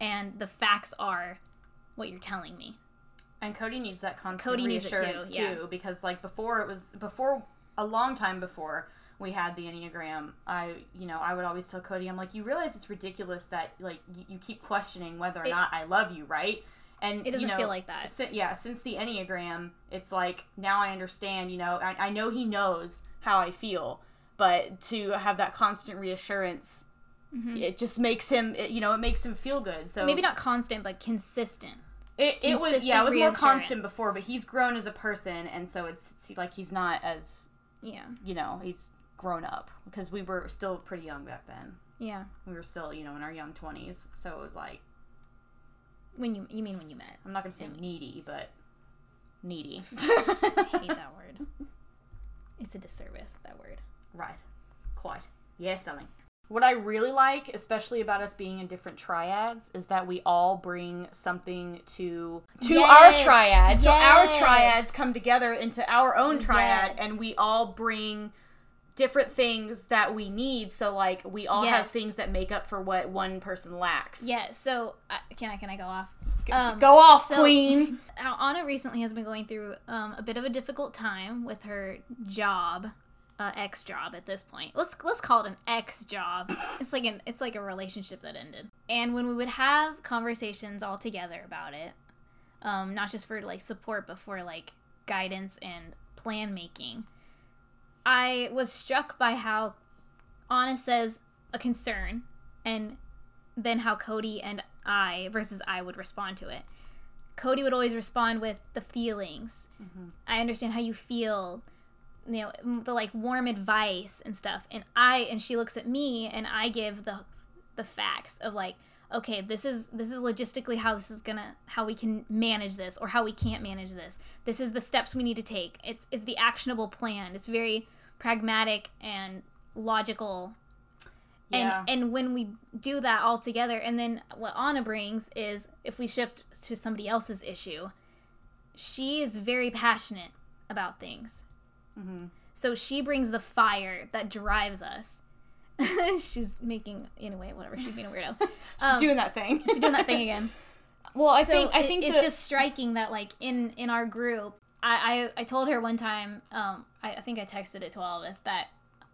and the facts are what you're telling me. And Cody needs that constant Cody needs it too, reassurance too, yeah. because like before it was before a long time before we had the enneagram. I you know I would always tell Cody, I'm like, you realize it's ridiculous that like you, you keep questioning whether or It- not I love you, right? And It doesn't you know, feel like that. si- yeah, since the enneagram, it's like now I understand. You know, I, I know he knows how I feel, but to have that constant reassurance. It just makes him, it, you know, it makes him feel good. So Mm-hmm. Maybe not constant, but consistent. it, it was yeah, it was more constant before, but he's grown as a person, and so it's, it's like he's not as Yeah. you know he's grown up because we were still pretty young back then. Yeah. We were still you know in our young twenties, so it was like When you you mean when you met. I'm not gonna say needy, but needy. *laughs* I hate that word. *laughs* It's a disservice, that word. right, quite. Yes, darling. What I really like, especially about us being in different triads, is that we all bring something to to our Yes, triad. So our triads come together into our own triad, Yes. and we all bring different things that we need. So like we all have things that make up for what one person lacks. Yeah, so uh, can I can I go off? G- Um, Go off, so- queen. *laughs* Ana recently has been going through um, a bit of a difficult time with her job, uh, ex job at this point. Let's let's call it an ex job. It's like an it's like a relationship that ended. And when we would have conversations all together about it, um, not just for like support, but for like guidance and plan making, I was struck by how Ana says a concern, and then how Cody and I versus I would respond to it. Cody would always respond with the feelings. I understand how you feel. You know, the like warm advice and stuff. And I and she looks at me and I give the the facts of like, okay, this is this is logistically how this is gonna how we can manage this or how we can't manage this. This is the steps we need to take. It's it's the actionable plan. It's very pragmatic and logical Yeah. and and when we do that all together and then what ana brings is if we shift to somebody else's issue she is very passionate about things Mm-hmm. so she brings the fire that drives us *laughs* she's making anyway whatever she's being a weirdo *laughs* She's doing that thing. she's doing that thing again *laughs* well, I so think I it- think it's just striking that like in in our group I, I i told her one time um I, I think i texted it to all of us that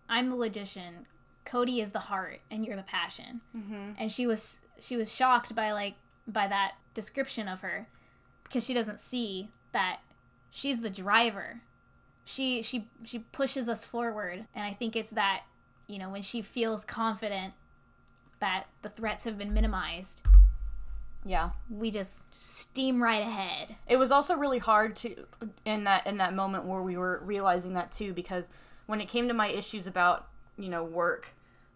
i'm the logician cody is the heart and you're the passion Mm-hmm. and she was she was shocked by like by that description of her because she doesn't see that she's the driver she she she pushes us forward and i think it's that you know when she feels confident that the threats have been minimized yeah. we just steam right ahead. It was also really hard to in that in that moment where we were realizing that too because when it came to my issues about you know work,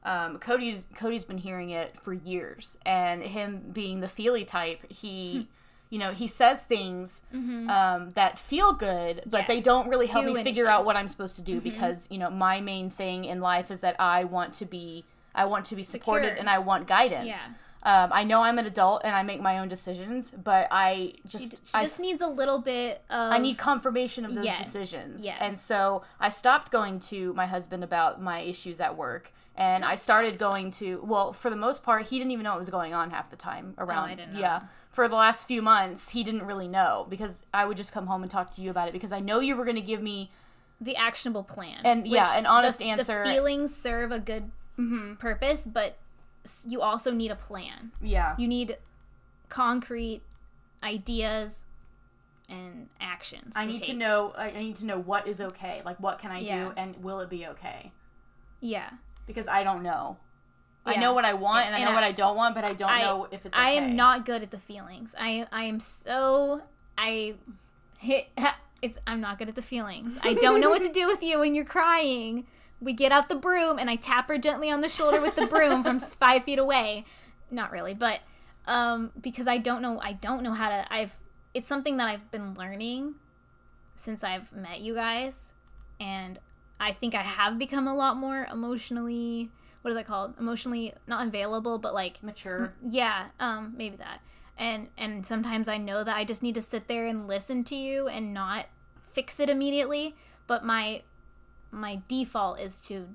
um, Cody's Cody's been hearing it for years, and him being the feely type, he. You know, he says things um, that feel good, but Mm-hmm. Yeah. they don't really help Do me figure anything. Mm-hmm. out what I'm supposed to do because you know my main thing in life is that I want to be I want to be supported Secure. and I want guidance. Yeah. Um, I know I'm an adult and I make my own decisions, but I just She, she I just needs a little bit of. I need confirmation of those Yes, decisions. yeah. And so I stopped going to my husband about my issues at work. And I started going to, well, for the most part, he didn't even know what was going on half the time around. Oh, I didn't know. Yeah. For the last few months, he didn't really know because I would just come home and talk to you about it because I know you were going to give me, the actionable plan. And, yeah, an honest the, answer- The feelings serve a good Mm-hmm. purpose, but you also need a plan. yeah. You need concrete ideas and actions. I to need to know, I I need to know what is okay. Like, what can I Yeah. do and will it be okay? Yeah. Because I don't know. I know what I want and, I And know I- what I don't want, but I don't I- know if it's. Okay. I am not good at the feelings. I I am so I hit it's I'm not good at the feelings. I don't know what to *laughs* do with you when you're crying. We get out the broom and I tap her gently on the shoulder with the broom from five feet away. Not really, but um, because I don't know I don't know how to I've it's something that I've been learning since I've met you guys and I think I have become a lot more emotionally what is that called? Emotionally not available, but like mature. yeah, um, maybe that. And and sometimes I know that I just need to sit there and listen to you and not fix it immediately. But my my default is to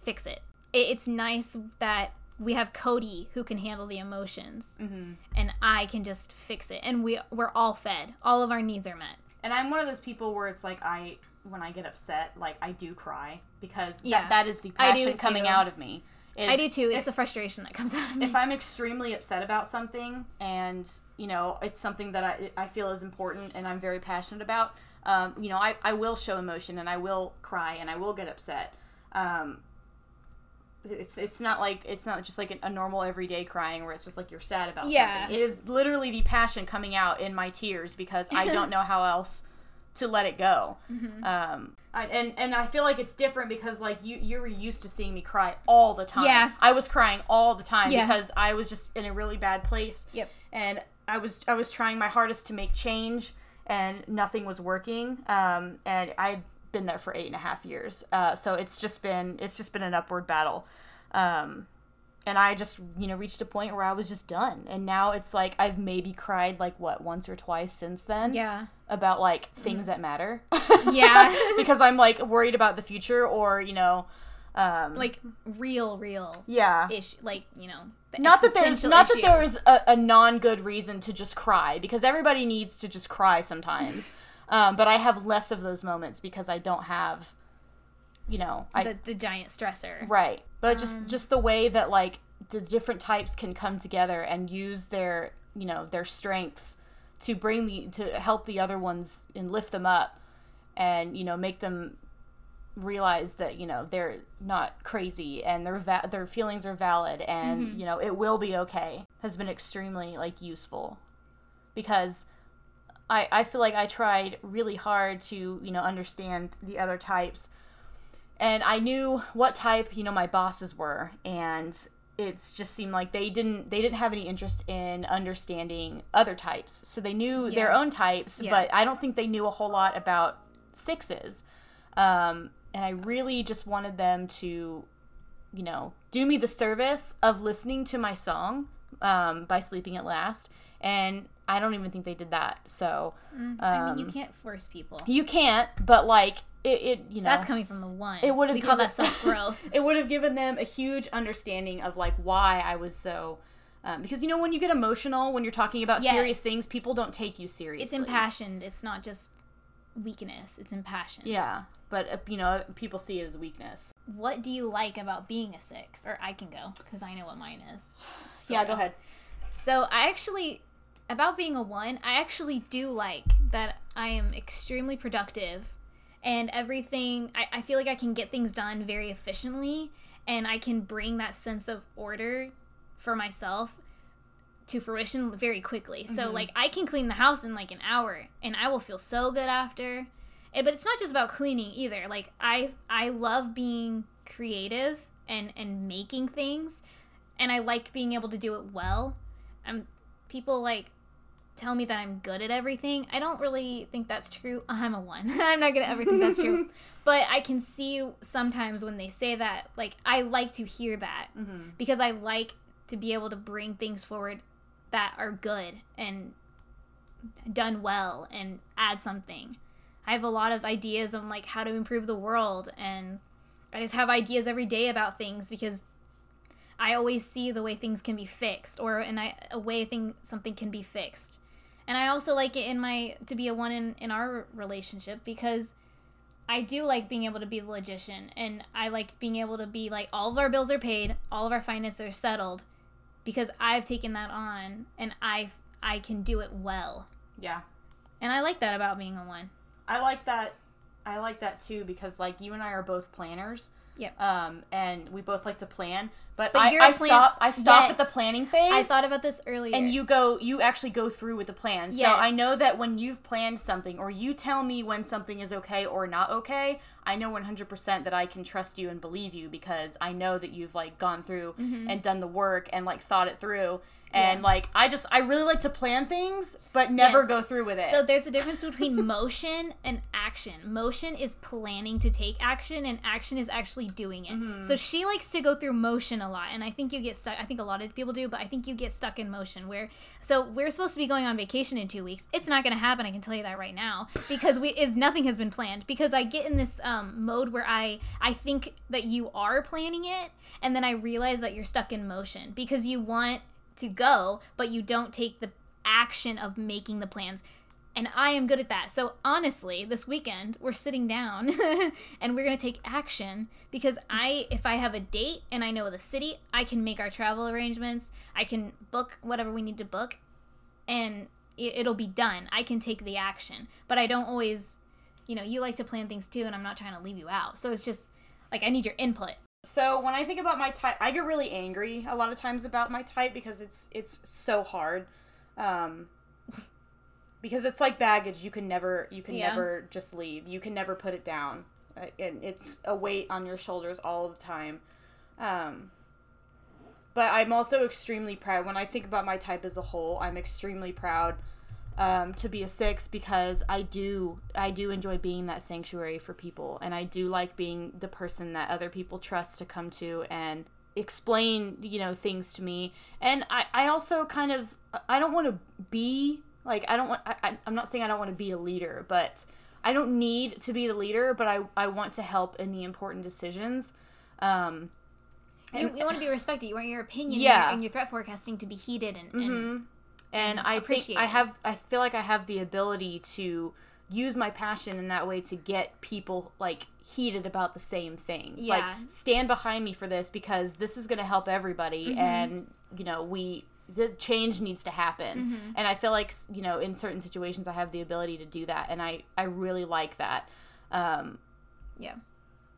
fix it. it it's nice that we have Cody who can handle the emotions, Mm-hmm. and I can just fix it. And we we're all fed. All of our needs are met. And I'm one of those people where it's like I when I get upset, like I do cry because Yeah. that, that is the passion coming out of me. I do too. It's if- the frustration that comes *laughs* out of me. if I'm extremely upset about something and you know it's something that I, I feel is important and I'm very passionate about, um, you know I, I will show emotion and I will cry and I will get upset. Um, it's it's not like it's not just like a, a normal everyday crying where it's just like you're sad about Yeah. something. It is literally the passion coming out in my tears because I don't *laughs* know how else to let it go. Mm-hmm. Um, I, and and I feel like it's different because like you you were used to seeing me cry all the time. Yeah. I was crying all the time Yeah. because I was just in a really bad place. Yep. And I was I was trying my hardest to make change, and nothing was working. Um, and I'd been there for eight and a half years. Uh, so it's just been it's just been an upward battle. Um, and I just you know reached a point where I was just done. And now it's like I've maybe cried like what once or twice since then yeah. about like things that matter. *laughs* Yeah. *laughs* because I'm like worried about the future or you know, um, like real, real yeah. issue. Like you know. The not that there's not that there's a, a non-good reason to just cry because everybody needs to just cry sometimes *laughs* um, but i have less of those moments because i don't have you know i the, the giant stressor. right but Um, just just the way that like the different types can come together and use their you know their strengths to bring the to help the other ones and lift them up and you know make them realize that you know they're not crazy and their va- their feelings are valid and Mm-hmm. you know it will be okay has been extremely like useful because I I feel like I tried really hard to you know understand the other types and I knew what type you know my bosses were and it's just seemed like they didn't they didn't have any interest in understanding other types. So they knew their own types Yeah. but I don't think they knew a whole lot about sixes. Um, and I really just wanted them to you know do me the service of listening to my song um, by sleeping at last. And I don't even think they did that so I mean, you um, can't force people. you can't but like it, it you know That's coming from the one. it would have We call that self growth. *laughs* it would have given them a huge understanding of like why I was so um, because you know when you get emotional when you're talking about serious things people don't take you seriously it's impassioned. It's not just weakness. It's impassioned. yeah but uh, you know people see it as weakness What do you like about being a six? Or I can go because I know what mine is. *sighs* yeah go ahead So I actually, about being a one, I actually do like that I am extremely productive and everything, I, I feel like I can get things done very efficiently and I can bring that sense of order for myself to fruition very quickly. So, mm-hmm. like, I can clean the house in like an hour and I will feel so good after. But it's not just about cleaning either. Like, I, I love being creative and, and making things and I like being able to do it well. I'm people like tell me that I'm good at everything. I don't really think that's true. *laughs* I'm a one. *laughs* I'm not good at everything that's true. *laughs* But I can see sometimes when they say that, like I like to hear that Mm-hmm. because I like to be able to bring things forward that are good and done well and add something. I have a lot of ideas on like how to improve the world and I just have ideas every day about things because I always see the way things can be fixed or in I, a way thing something can be fixed. And I also like it in my to be a one in in our relationship because I do like being able to be the logician and I like being able to be like all of our bills are paid, all of our finances are settled because I've taken that on and I I can do it well. yeah And I like that about being a one. I like that I like that too because like you and I are both planners Yep. Um, and we both like to plan, but, But I, I plan- stop. I stop at the planning phase. I thought about this earlier. and you go you actually go through with the plan so i know that when you've planned something or you tell me when something is okay or not okay i know 100% that i can trust you and believe you because i know that you've like gone through and done the work and like thought it through and. Yeah. like i just i really like to plan things but never Yes. go through with it So there's a difference between *laughs* motion and action. Motion is planning to take action, and action is actually doing it. Mm-hmm. So she likes to go through motion a lot, and I think you get stuck. I think a lot of people do, but I think you get stuck in motion. Where so we're supposed to be going on vacation in two weeks. It's not going to happen. I can tell you that right now *laughs* because we is nothing has been planned. Because I get in this um, mode where I I think that you are planning it, and then I realize that you're stuck in motion because you want to go, but you don't take the action of making the plans. And I am good at that. So honestly, this weekend we're sitting down *laughs* and we're going to take action because I if I have a date and I know the city, I can make our travel arrangements. I can book whatever we need to book and it, it'll be done. I can take the action. But I don't always you know, you like to plan things too and I'm not trying to leave you out. So it's just like I need your input. So when I think about my type, I get really angry a lot of times about my type because it's it's so hard. Um, *laughs* because it's like baggage. You can never you can Yeah. never just leave. You can never put it down, uh, and it's a weight on your shoulders all the time. Um, but I'm also extremely proud when I think about my type as a whole. I'm extremely proud um, to be a six because I do I do enjoy being that sanctuary for people, and I do like being the person that other people trust to come to and explain you know things to me. And I I also kind of I don't want to be like I don't want I, I'm not saying I don't want to be a leader, but I don't need to be the leader, but I I want to help in the important decisions. Um, You, you want to be respected. You want your opinion Yeah. and, your, and threat forecasting to be heated and, and and I think appreciate I have I feel like I have the ability to use my passion in that way to get people like heated about the same things. Yeah. Like stand behind me for this because this is going to help everybody Mm-hmm. and you know, we the change needs to happen. Mm-hmm. And I feel like, you know, in certain situations I have the ability to do that and I I really like that. Um yeah.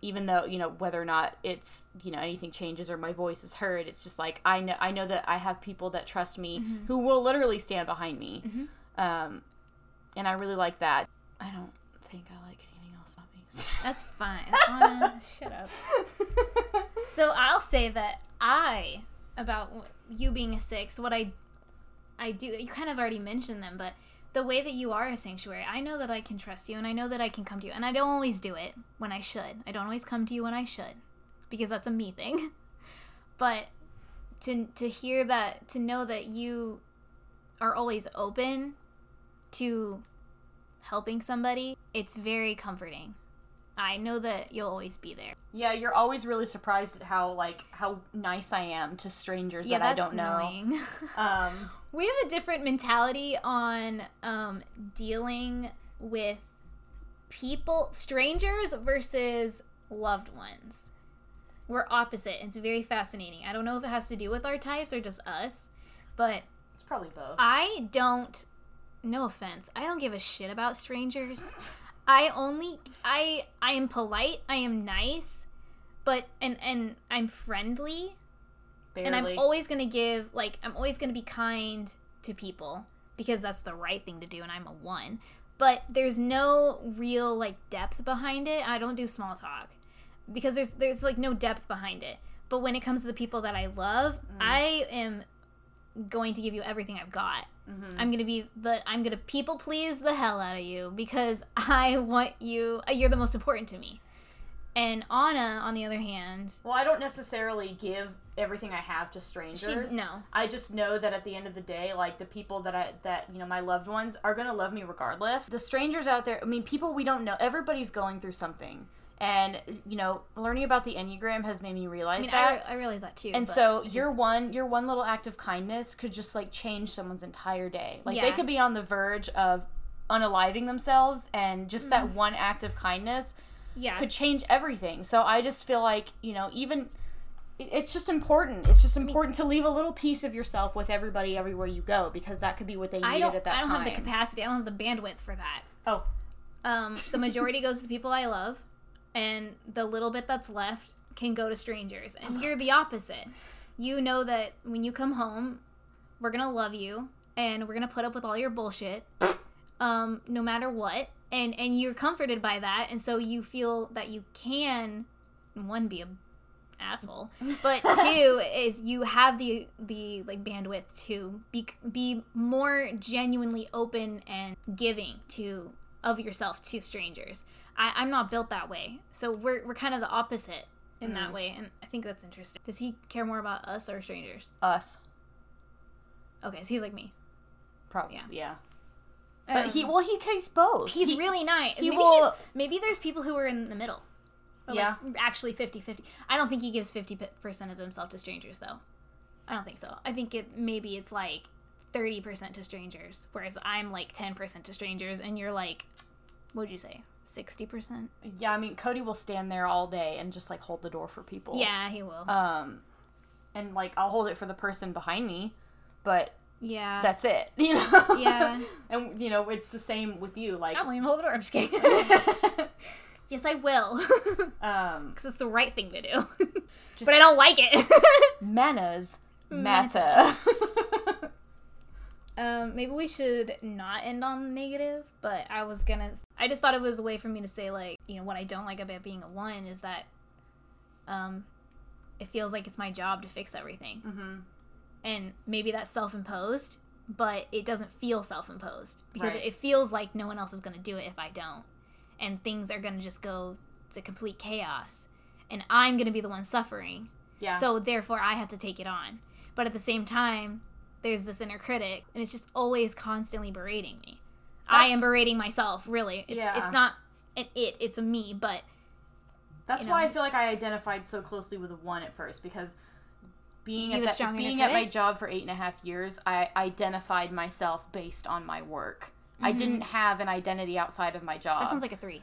Even though you know whether or not it's you know anything changes or my voice is heard it's just like i know i know that i have people that trust me Mm-hmm. who will literally stand behind me um and i really like that i don't think i like anything else about me That's fine. Shut up. *laughs* So I'll say that I about you being a six, what I I do. You kind of already mentioned them, but the way that you are a sanctuary, I know that I can trust you, and I know that I can come to you, and I don't always do it when I should. I don't always come to you when I should, because that's a me thing. *laughs* But to to hear that, to know that you are always open to helping somebody, it's very comforting. I know that you'll always be there. yeah you're always really surprised at how like how nice i am to strangers Yeah, that i don't know annoying. *laughs* um we have a different mentality on um, dealing with people, strangers versus loved ones. We're opposite. It's very fascinating. I don't know if it has to do with our types or just us, but it's probably both I don't. No offense. I don't give a shit about strangers. *laughs* I only I I am polite. I am nice, but and and I'm friendly barely and I'm always gonna give like I'm always gonna be kind to people because that's the right thing to do, and I'm a one. But there's no real like depth behind it. I don't do small talk because there's there's like no depth behind it. But when it comes to the people that I love, mm. I am going to give you everything I've got. Mm-hmm. I'm gonna be the I'm gonna people please the hell out of you because *laughs* I want you. You're the most important to me. And Ana, on the other hand, well i don't necessarily give everything i have to strangers she no. I just know that at the end of the day, like the people that I that you know my loved ones are gonna love me regardless. The strangers out there, I mean, people we don't know. Everybody's going through something, and you know, learning about the enneagram has made me realize I mean, that. I, I realize that too. and so it's your one your one little act of kindness could just like change someone's entire day. Like they could be on the verge of unaliving themselves, and just that Mm. one act of kindness yeah, could change everything. So I just feel like, you know, even it's just important. It's just important to leave a little piece of yourself with everybody everywhere you go because that could be what they needed I at that time. I don't time. have the capacity. I don't have the bandwidth for that. oh, Um, the majority *laughs* goes to people I love, and the little bit that's left, can go to strangers, and you're the *sighs* opposite. You know that when you come home, we're gonna love you, and we're gonna put up with all your bullshit, *laughs* um, no matter what, and and you're comforted by that, and so you feel that you can, one, be a asshole, but *laughs* two is you have the the like bandwidth to be be more genuinely open and giving to of yourself to strangers. I, I'm not built that way, so we're we're kind of the opposite in that mm. way, and I think that's interesting. Does he care more about us or strangers? Us. Okay, so he's like me. Probably. Yeah. Yeah. But Um, he well he he's both. He's He- really nice. he maybe, will- maybe there's people who are in the middle. Yeah. Like, actually 50 50. I don't think he gives 50% of himself to strangers, though. I don't think so. I think it maybe it's like 30% to strangers, whereas I'm like 10% to strangers, and you're like, what'd you say? 60%? Yeah, I mean Cody will stand there all day and just like hold the door for people. Yeah, he will. Um and like I'll hold it for the person behind me, but yeah. that's it. *laughs* You know? Yeah. and you know, it's the same with you. Like I won't even hold the door. I'm just kidding. *laughs* yes, I will. *laughs* um Because it's the right thing to do. just but I don't like it. manners matter. Um, maybe we should not end on negative, but I was gonna. I just thought it was a way for me to say like, you know, what I don't like about being a one is that, um, it feels like it's my job to fix everything, mm-hmm. And maybe that's self-imposed, but it doesn't feel self-imposed because Right. it feels like no one else is gonna do it if I don't, and things are gonna just go to complete chaos, and I'm gonna be the one suffering. Yeah. So therefore, I have to take it on. But at the same time, there's this inner critic, and it's just always constantly berating me. I am berating myself. Really, it's Yeah. it's not an it, it's a me. But That's you why I feel like I identified so closely with one at first because being You at that, being at my job for eight and a half years, I identified myself based on my work. I Mhm. didn't have an identity outside of my job. that sounds like a three.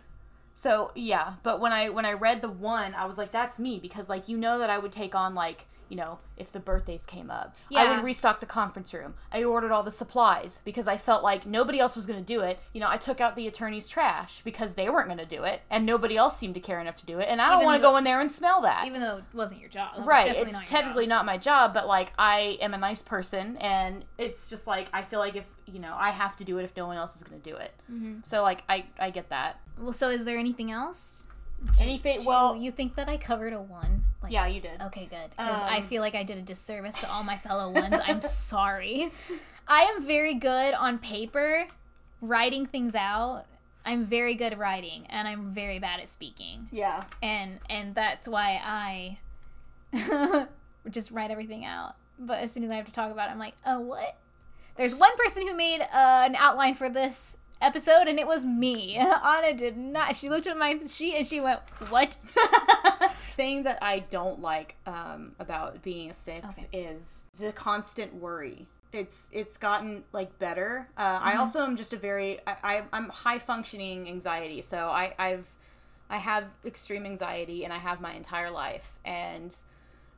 So yeah, but when I when I read the one, I was like, that's me because like you know that I would take on like you know if the birthdays came up, Yeah. I would restock the conference room. I ordered all the supplies because I felt like nobody else was going to do it. You know, I took out the attorney's trash because they weren't going to do it, and nobody else seemed to care enough to do it, and I don't want to go in there and smell that. Even though it wasn't your job, That right it's not technically job. not my job but like i am a nice person and it's just like i feel like if you know i have to do it if no one else is going to do it Mhm. so like i i get that Well, so is there anything else? any fate well you think that I covered a one? Like, yeah you did Okay, good. Because I Um, feel like I did a disservice to all my fellow *laughs* ones. I'm sorry. I am very good on paper, writing things out. I'm very good at writing, and I'm very bad at speaking. yeah And and that's why I *laughs* just write everything out. But as soon as I have to talk about it, I'm like, oh, what? There's one person who made uh, an outline for this episode, and it was me. *laughs* Ana did not. She looked at my sheet and she went, what? Thing that i don't like um about being a six Okay. is the constant worry it's it's gotten like better uh, i also am just a very I, I i'm high functioning anxiety so i i've i have extreme anxiety and i have my entire life and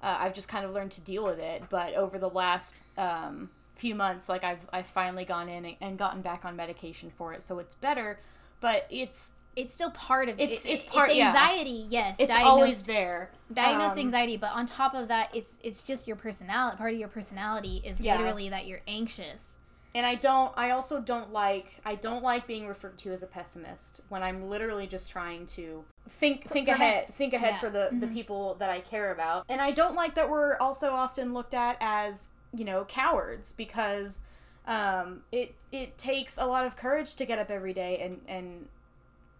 uh, I've just kind of learned to deal with it. But over the last um, few months, like I've I've finally gone in and gotten back on medication for it, so it's better. But it's It's still part of It's- it. it's It- part- yeah. anxiety, yes. it's always there. diagnosed Um, anxiety, but on top of that, it's it's just your personality. Part of your personality is Yeah. literally that you're anxious. And I don't. I also don't like. I don't like being referred to as a pessimist when I'm literally just trying to think think ahead, think ahead Yeah. for the the Mhm. people that I care about. And I don't like that we're also often looked at as you know cowards because um, it it takes a lot of courage to get up every day and and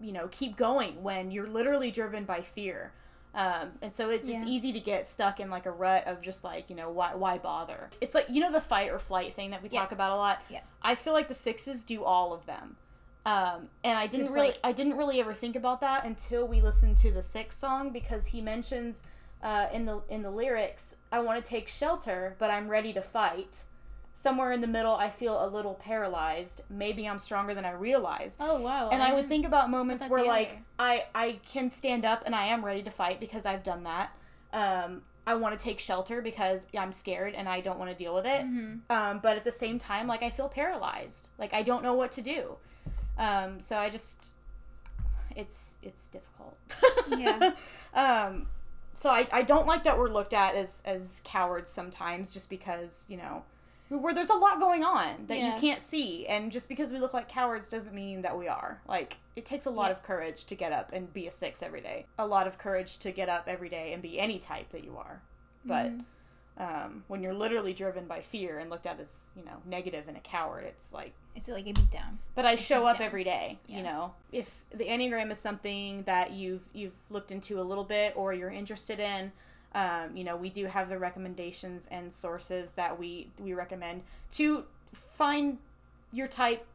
you know keep going when you're literally driven by fear. Um, and so it's, it's easy to get stuck in like a rut of just like you know why why bother it's like you know the fight or flight thing that we Yeah. talk about a lot Yeah. I feel like the sixes do all of them. Um, and I didn't Just really like- I didn't really ever think about that until we listened to the six song because he mentions uh, in the in the lyrics, I want to take shelter, but I'm ready to fight. Somewhere in the middle I feel a little paralyzed. Maybe I'm stronger than I realized. Oh wow! And I would think about moments where like. I I can stand up and I am ready to fight because I've done that. Um, I want to take shelter because I'm scared and I don't want to deal with it. hmm Um, but at the same time, like I feel paralyzed. Like I don't know what to do. Um, so I just, it's it's difficult. Yeah. *laughs* um, so I, I don't like that we're looked at as as cowards sometimes just because you know where there's a lot going on that Yeah. you can't see and just because we look like cowards doesn't mean that we are like it takes a lot Yeah. of courage to get up and be a six every day a lot of courage to get up every day and be any type that you are but Mm-hmm. um, when you're literally driven by fear and looked at as you know negative and a coward it's like It's like a beat down. but I show up down. every day. You know, if the enneagram is something that you've you've looked into a little bit or you're interested in, um, you know, we do have the recommendations and sources that we we recommend to find your type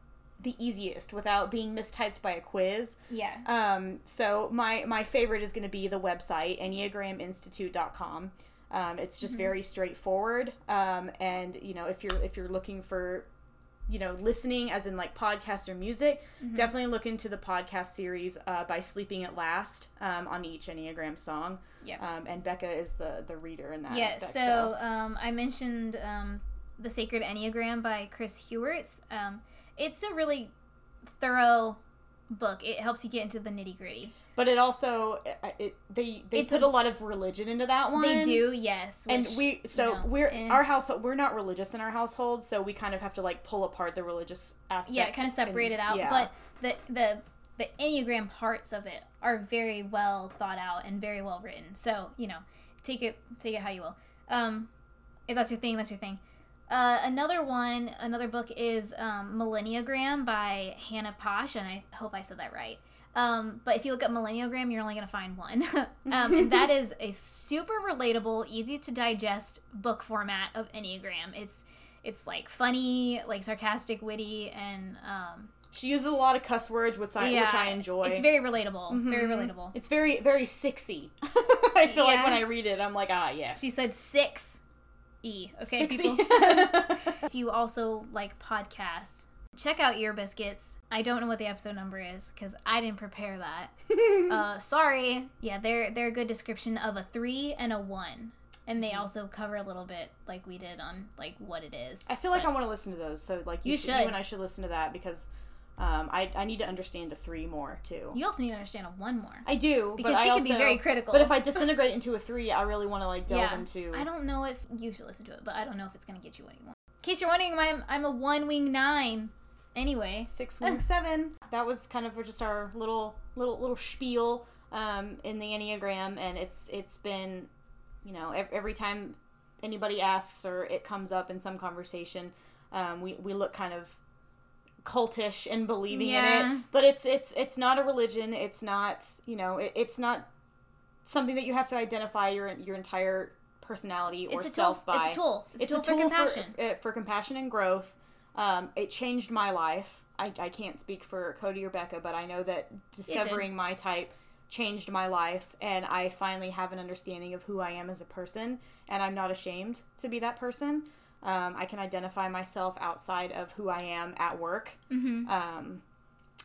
the easiest without being mistyped by a quiz. Yeah. Um, so my my favorite is going to be the website enneagraminstitute.com. Um, it's just very straightforward. Um, and you know, if you're if you're looking for you know listening as in like podcast or music, definitely look into the podcast series uh, by Sleeping at Last um, on each enneagram song. Yeah. Um, and Bekah is the the reader in that. Yeah, aspect, so um, I mentioned um, The Sacred Enneagram by Chris Heuertz. Um, it's a really thorough book. It helps you get into the nitty gritty. but it also it, it they they It's put a- a, lot of religion into that one. They do, yes. and we so you know, we're eh. our household we're not religious in our household so we kind of have to like pull apart the religious aspects yeah, kind of separate and- it out. yeah. But the the the enneagram parts of it are very well thought out and very well written. So you know, take it take it how you will. Um, if that's your thing, that's your thing. Uh, another one, another book is um, Millenniagram by Hannah Paasch, and I hope I said that right. Um, but if you look at Millenniagram, you're only going to find one. *laughs* um, and that is a super relatable, easy to digest book format of Enneagram. It's it's like funny, like sarcastic, witty, and um, she uses a lot of cuss words which i yeah, which i enjoy It's very relatable, very Mhm. relatable. it's very very sixy *laughs* i feel like when i read it i'm like ah yeah. She said six e. Okay, Sixy. people. *laughs* if you also like podcasts, check out Ear Biscuits. I don't know what the episode number is because I didn't prepare that. *laughs* uh, sorry. Yeah, they're they're a good description of a three and a one, and they also cover a little bit like we did on like what it is. i feel like But- i want to listen to those so like you, You should, should. you and i should listen to that because um, I, I need to understand a three more too You also need to understand a one more i do because she I can be very critical. but if i disintegrate into a three i really want to like delve yeah, into I don't know if you should listen to it, but I don't know if it's gonna get you what you want. In case you're wondering, I'm I'm a one wing nine. Anyway, six wing seven. That was kind of just our little little little spiel um, in the enneagram, and it's it's been, you know, every time anybody asks or it comes up in some conversation, um, we we look kind of cultish and believing in it, but it's it's it's not a religion. It's not you know it, it's not something that you have to identify your your entire personality or it's a tool. by It's a tool. It's, it's a tool, for compassion. For, uh, for compassion and growth. Um, it changed my life. I, I can't speak for Cody or Bekah, but I know that discovering my type changed my life, and I finally have an understanding of who I am as a person, and I'm not ashamed to be that person. Um, I can identify myself outside of who I am at work. mm-hmm. Um,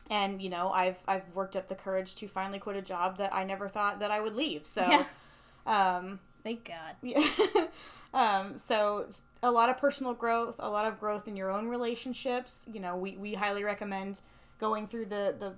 and you know, I've I've worked up the courage to finally quit a job that I never thought that I would leave. So, Yeah. *laughs* um, Thank God. yeah. *laughs* um, so a lot of personal growth, a lot of growth in your own relationships. You know, we, we highly recommend going through the, the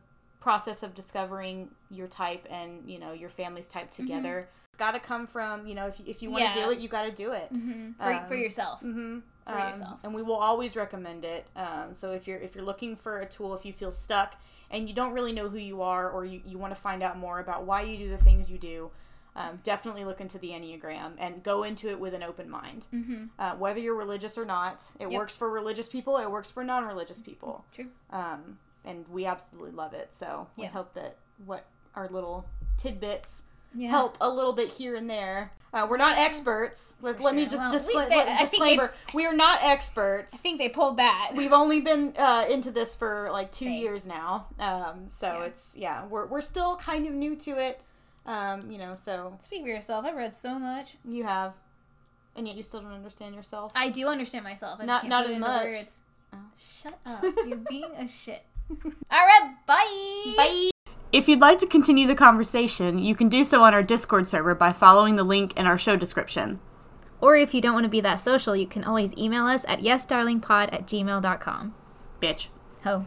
process of discovering your type and, you know, your family's type together. It's got to come from, you know, if you, if you want to Yeah. do it, you got to do it. Mm-hmm. For, for Um, yourself. Mm-hmm. For yourself. and we will always recommend it. Um, so if you're if you're looking for a tool, if you feel stuck and you don't really know who you are, or you, you want to find out more about why you do the things you do, um, definitely look into the Enneagram and go into it with an open mind. Mm-hmm. Uh, whether you're religious or not, it Yep. works for religious people. It works for non-religious people. True. And we absolutely love it. So we Yeah. hope that what our little tidbits Yeah. help a little bit here and there. Uh, we're not experts. Let, let me just Well, discla- we- they- think they- we are not experts. I think they pulled that. We've only been uh, into this for like two Right. years now, um, so Yeah. it's yeah, we're we're still kind of new to it. Um, you know, so Speak for yourself. I've read so much. you have, and yet you still don't understand yourself. I do understand myself. I Not- not as much. Oh. Shut up. You're being a shit. All right. Bye. Bye. If you'd like to continue the conversation, you can do so on our Discord server by following the link in our show description. Or if you don't want to be that social, you can always email us at yesdarlingpod at gmail.com. Bitch. Ho.